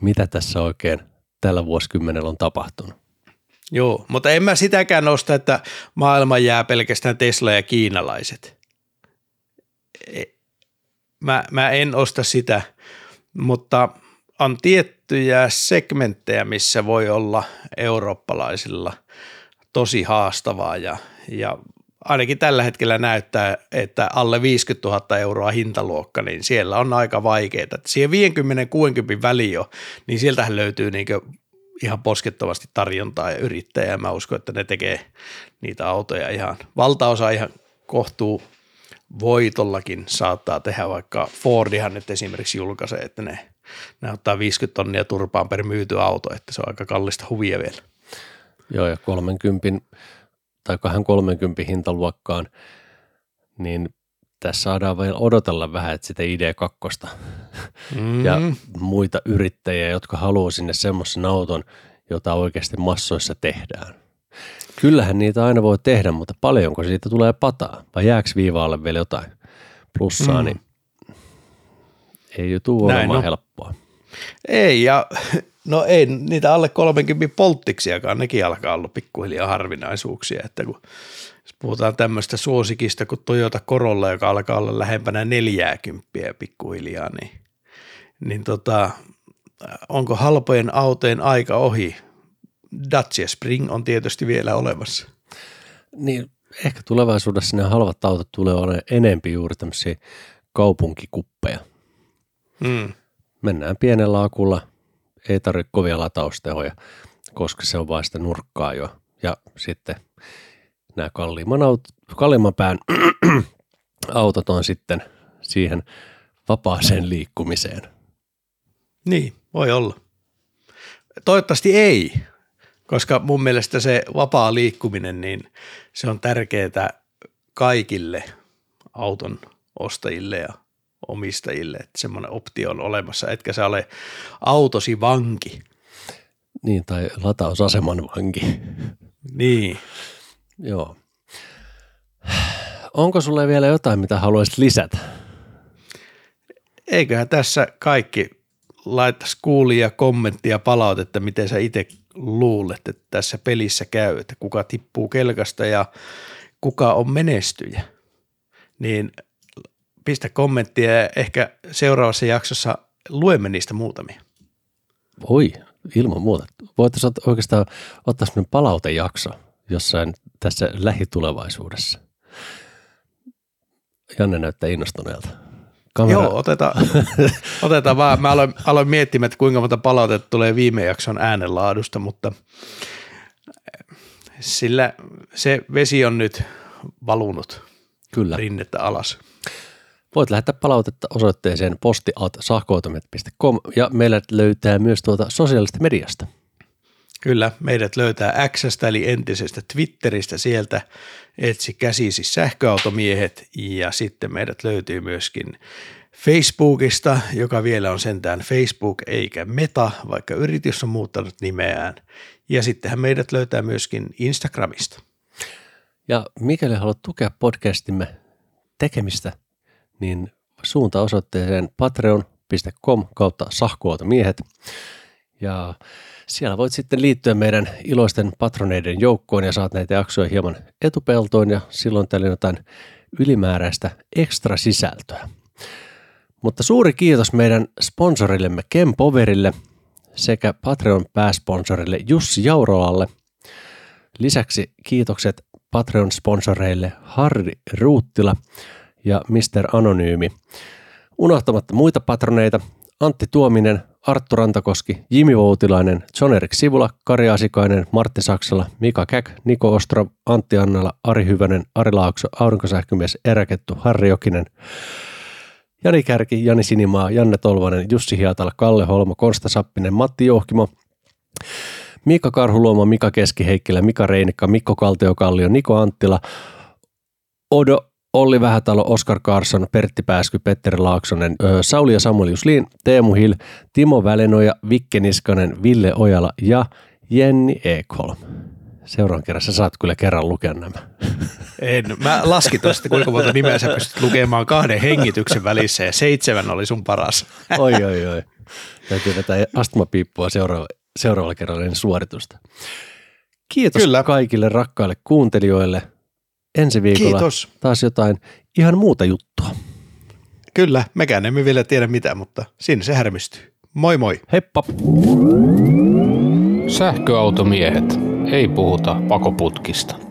mitä tässä oikein tällä vuosikymmenellä on tapahtunut. Joo, mutta en mä sitäkään nosta, että maailma jää pelkästään Tesla ja kiinalaiset. E- Mä, mä en osta sitä, mutta on tiettyjä segmenttejä, missä voi olla eurooppalaisilla tosi haastavaa ja, ja ainakin tällä hetkellä näyttää, että alle 50 000 euroa hintaluokka, niin siellä on aika vaikeaa. Siihen 50-60 väliin jo, niin sieltähän löytyy niin ihan poskettomasti tarjontaa ja yrittäjää. Mä uskon, että ne tekee niitä autoja ihan, valtaosa ihan kohtuu voitollakin saattaa tehdä, vaikka Fordihan nyt esimerkiksi julkaisee, että ne, ne ottaa 50 tonnia turpaan per myyty auto, että se on aika kallista huvia vielä. Joo, ja 30 tai 30 hintaluokkaan, niin tässä saadaan vielä odotella vähän, että sitä ID2 Mm. ja muita yrittäjiä, jotka haluaa sinne semmoisen auton, jota oikeasti massoissa tehdään. Kyllähän niitä aina voi tehdä, mutta paljonko siitä tulee pataa? Vai jääkö viivaalle vielä jotain plussaa, Mm. niin ei tule olemaan on. helppoa. Ei, ja no ei niitä alle 30 polttiksiakaan, nekin alkaa olla pikkuhiljaa harvinaisuuksia, että kun jos puhutaan tämmöistä suosikista kuin Toyota Corolla, joka alkaa olla lähempänä 40 pikkuhiljaa, niin, niin tota, onko halpojen autojen aika ohi? Dacia Spring on tietysti vielä olemassa. Niin ehkä tulevaisuudessa ne halvat autot tulee olemaan enempi juuri tämmöisiä kaupunkikuppeja. Mm. Mennään pienellä akulla, ei tarvitse kovia lataustehoja, koska se on vain sitä nurkkaa jo. Ja sitten nämä kalliimman, aut- kalliimman pään autot on sitten siihen vapaaseen liikkumiseen. Niin, voi olla. Toivottavasti ei, koska mun mielestä se vapaa liikkuminen, niin se on tärkeää kaikille auton ostajille ja omistajille, että semmoinen optio on olemassa, etkä sä ole autosi vanki. Niin, tai latausaseman vanki. Niin. Joo. Onko sulle vielä jotain, mitä haluaisit lisätä? Eiköhän tässä kaikki laittaisi kuulia, kommenttia, palautetta, miten sä itse luulet, että tässä pelissä käy, että kuka tippuu kelkasta ja kuka on menestyjä. Niin pistä kommenttia ja ehkä seuraavassa jaksossa luemme niistä muutamia. Oi, ilman muuta. Voitaisiin oikeastaan ottaa sellainen palautejakso jossain tässä lähitulevaisuudessa. Janne näyttää innostuneelta. Kamera, Joo, otetaan, otetaan vaan. Mä aloin, aloin miettimään, että kuinka monta palautetta tulee viime jakson äänenlaadusta, mutta sillä se vesi on nyt valunut kyllä. rinnettä alas. Voit lähettää palautetta osoitteeseen posti.sahkoautomet.com ja meillä löytää myös tuota sosiaalista mediasta. Kyllä, meidät löytää Xstä eli entisestä Twitteristä sieltä, etsi käsisi sähköautomiehet ja sitten meidät löytyy myöskin Facebookista, joka vielä on sentään Facebook eikä Meta, vaikka yritys on muuttanut nimeään. Ja sittenhän meidät löytää myöskin Instagramista. Ja mikäli haluat tukea podcastimme tekemistä, niin suunta osoitteeseen patreon.com kautta sahkuautomiehet. Ja siellä voit sitten liittyä meidän iloisten patroneiden joukkoon ja saat näitä jaksoja hieman etupeltoon ja silloin täällä jotain ylimääräistä ekstra sisältöä. Mutta suuri kiitos meidän sponsorillemme Kempoverille sekä Patreon pääsponsorille Jussi Jaurolalle. Lisäksi kiitokset Patreon-sponsoreille Harri Ruuttila ja Mr. Anonyymi. Unohtamatta muita patroneita Antti Tuominen, Arttu Rantakoski, Jimi Voutilainen, John Erik Sivula, Kari Asikainen, Martti Saksala, Mika Käk, Niko Ostro, Antti Annala, Ari Hyvönen, Ari Laakso, Aurinkosähkömies, Eräkettu, Harri Jokinen, Jani Kärki, Jani Sinimaa, Janne Tolvanen, Jussi Hiatala, Kalle Holmo, Konsta Sappinen, Matti Johkimo, Mika Karhuluoma, Mika Keski-Heikkilä, Mika Reinikka, Mikko Kaltiokallio, Niko Anttila, Odo, Olli Vähätalo, Oskar Karsson, Pertti Pääsky, Petteri Laaksonen, Sauli ja Samuel Juslin, Teemu Hill, Timo Välenoja, Vikke Niskanen, Ville Ojala ja Jenni Ekholm. Seuraavan kerran sä saat kyllä kerran lukea nämä. En. Mä laskin tuosta, kuinka monta nimeä sä pystyt lukemaan kahden hengityksen välissä ja seitsemän oli sun paras. Oi, oi, oi. Täytyy vetää astmapiippua seuraava, seuraavalla kerralla ennen suoritusta. Kiitos Kyllä. kaikille rakkaille kuuntelijoille. Ensi viikolla Kiitos. taas jotain ihan muuta juttua. Kyllä, mekään emme vielä tiedä mitä, mutta siinä se härmistyy. Moi moi. Heppa. Sähköautomiehet. Ei puhuta pakoputkista.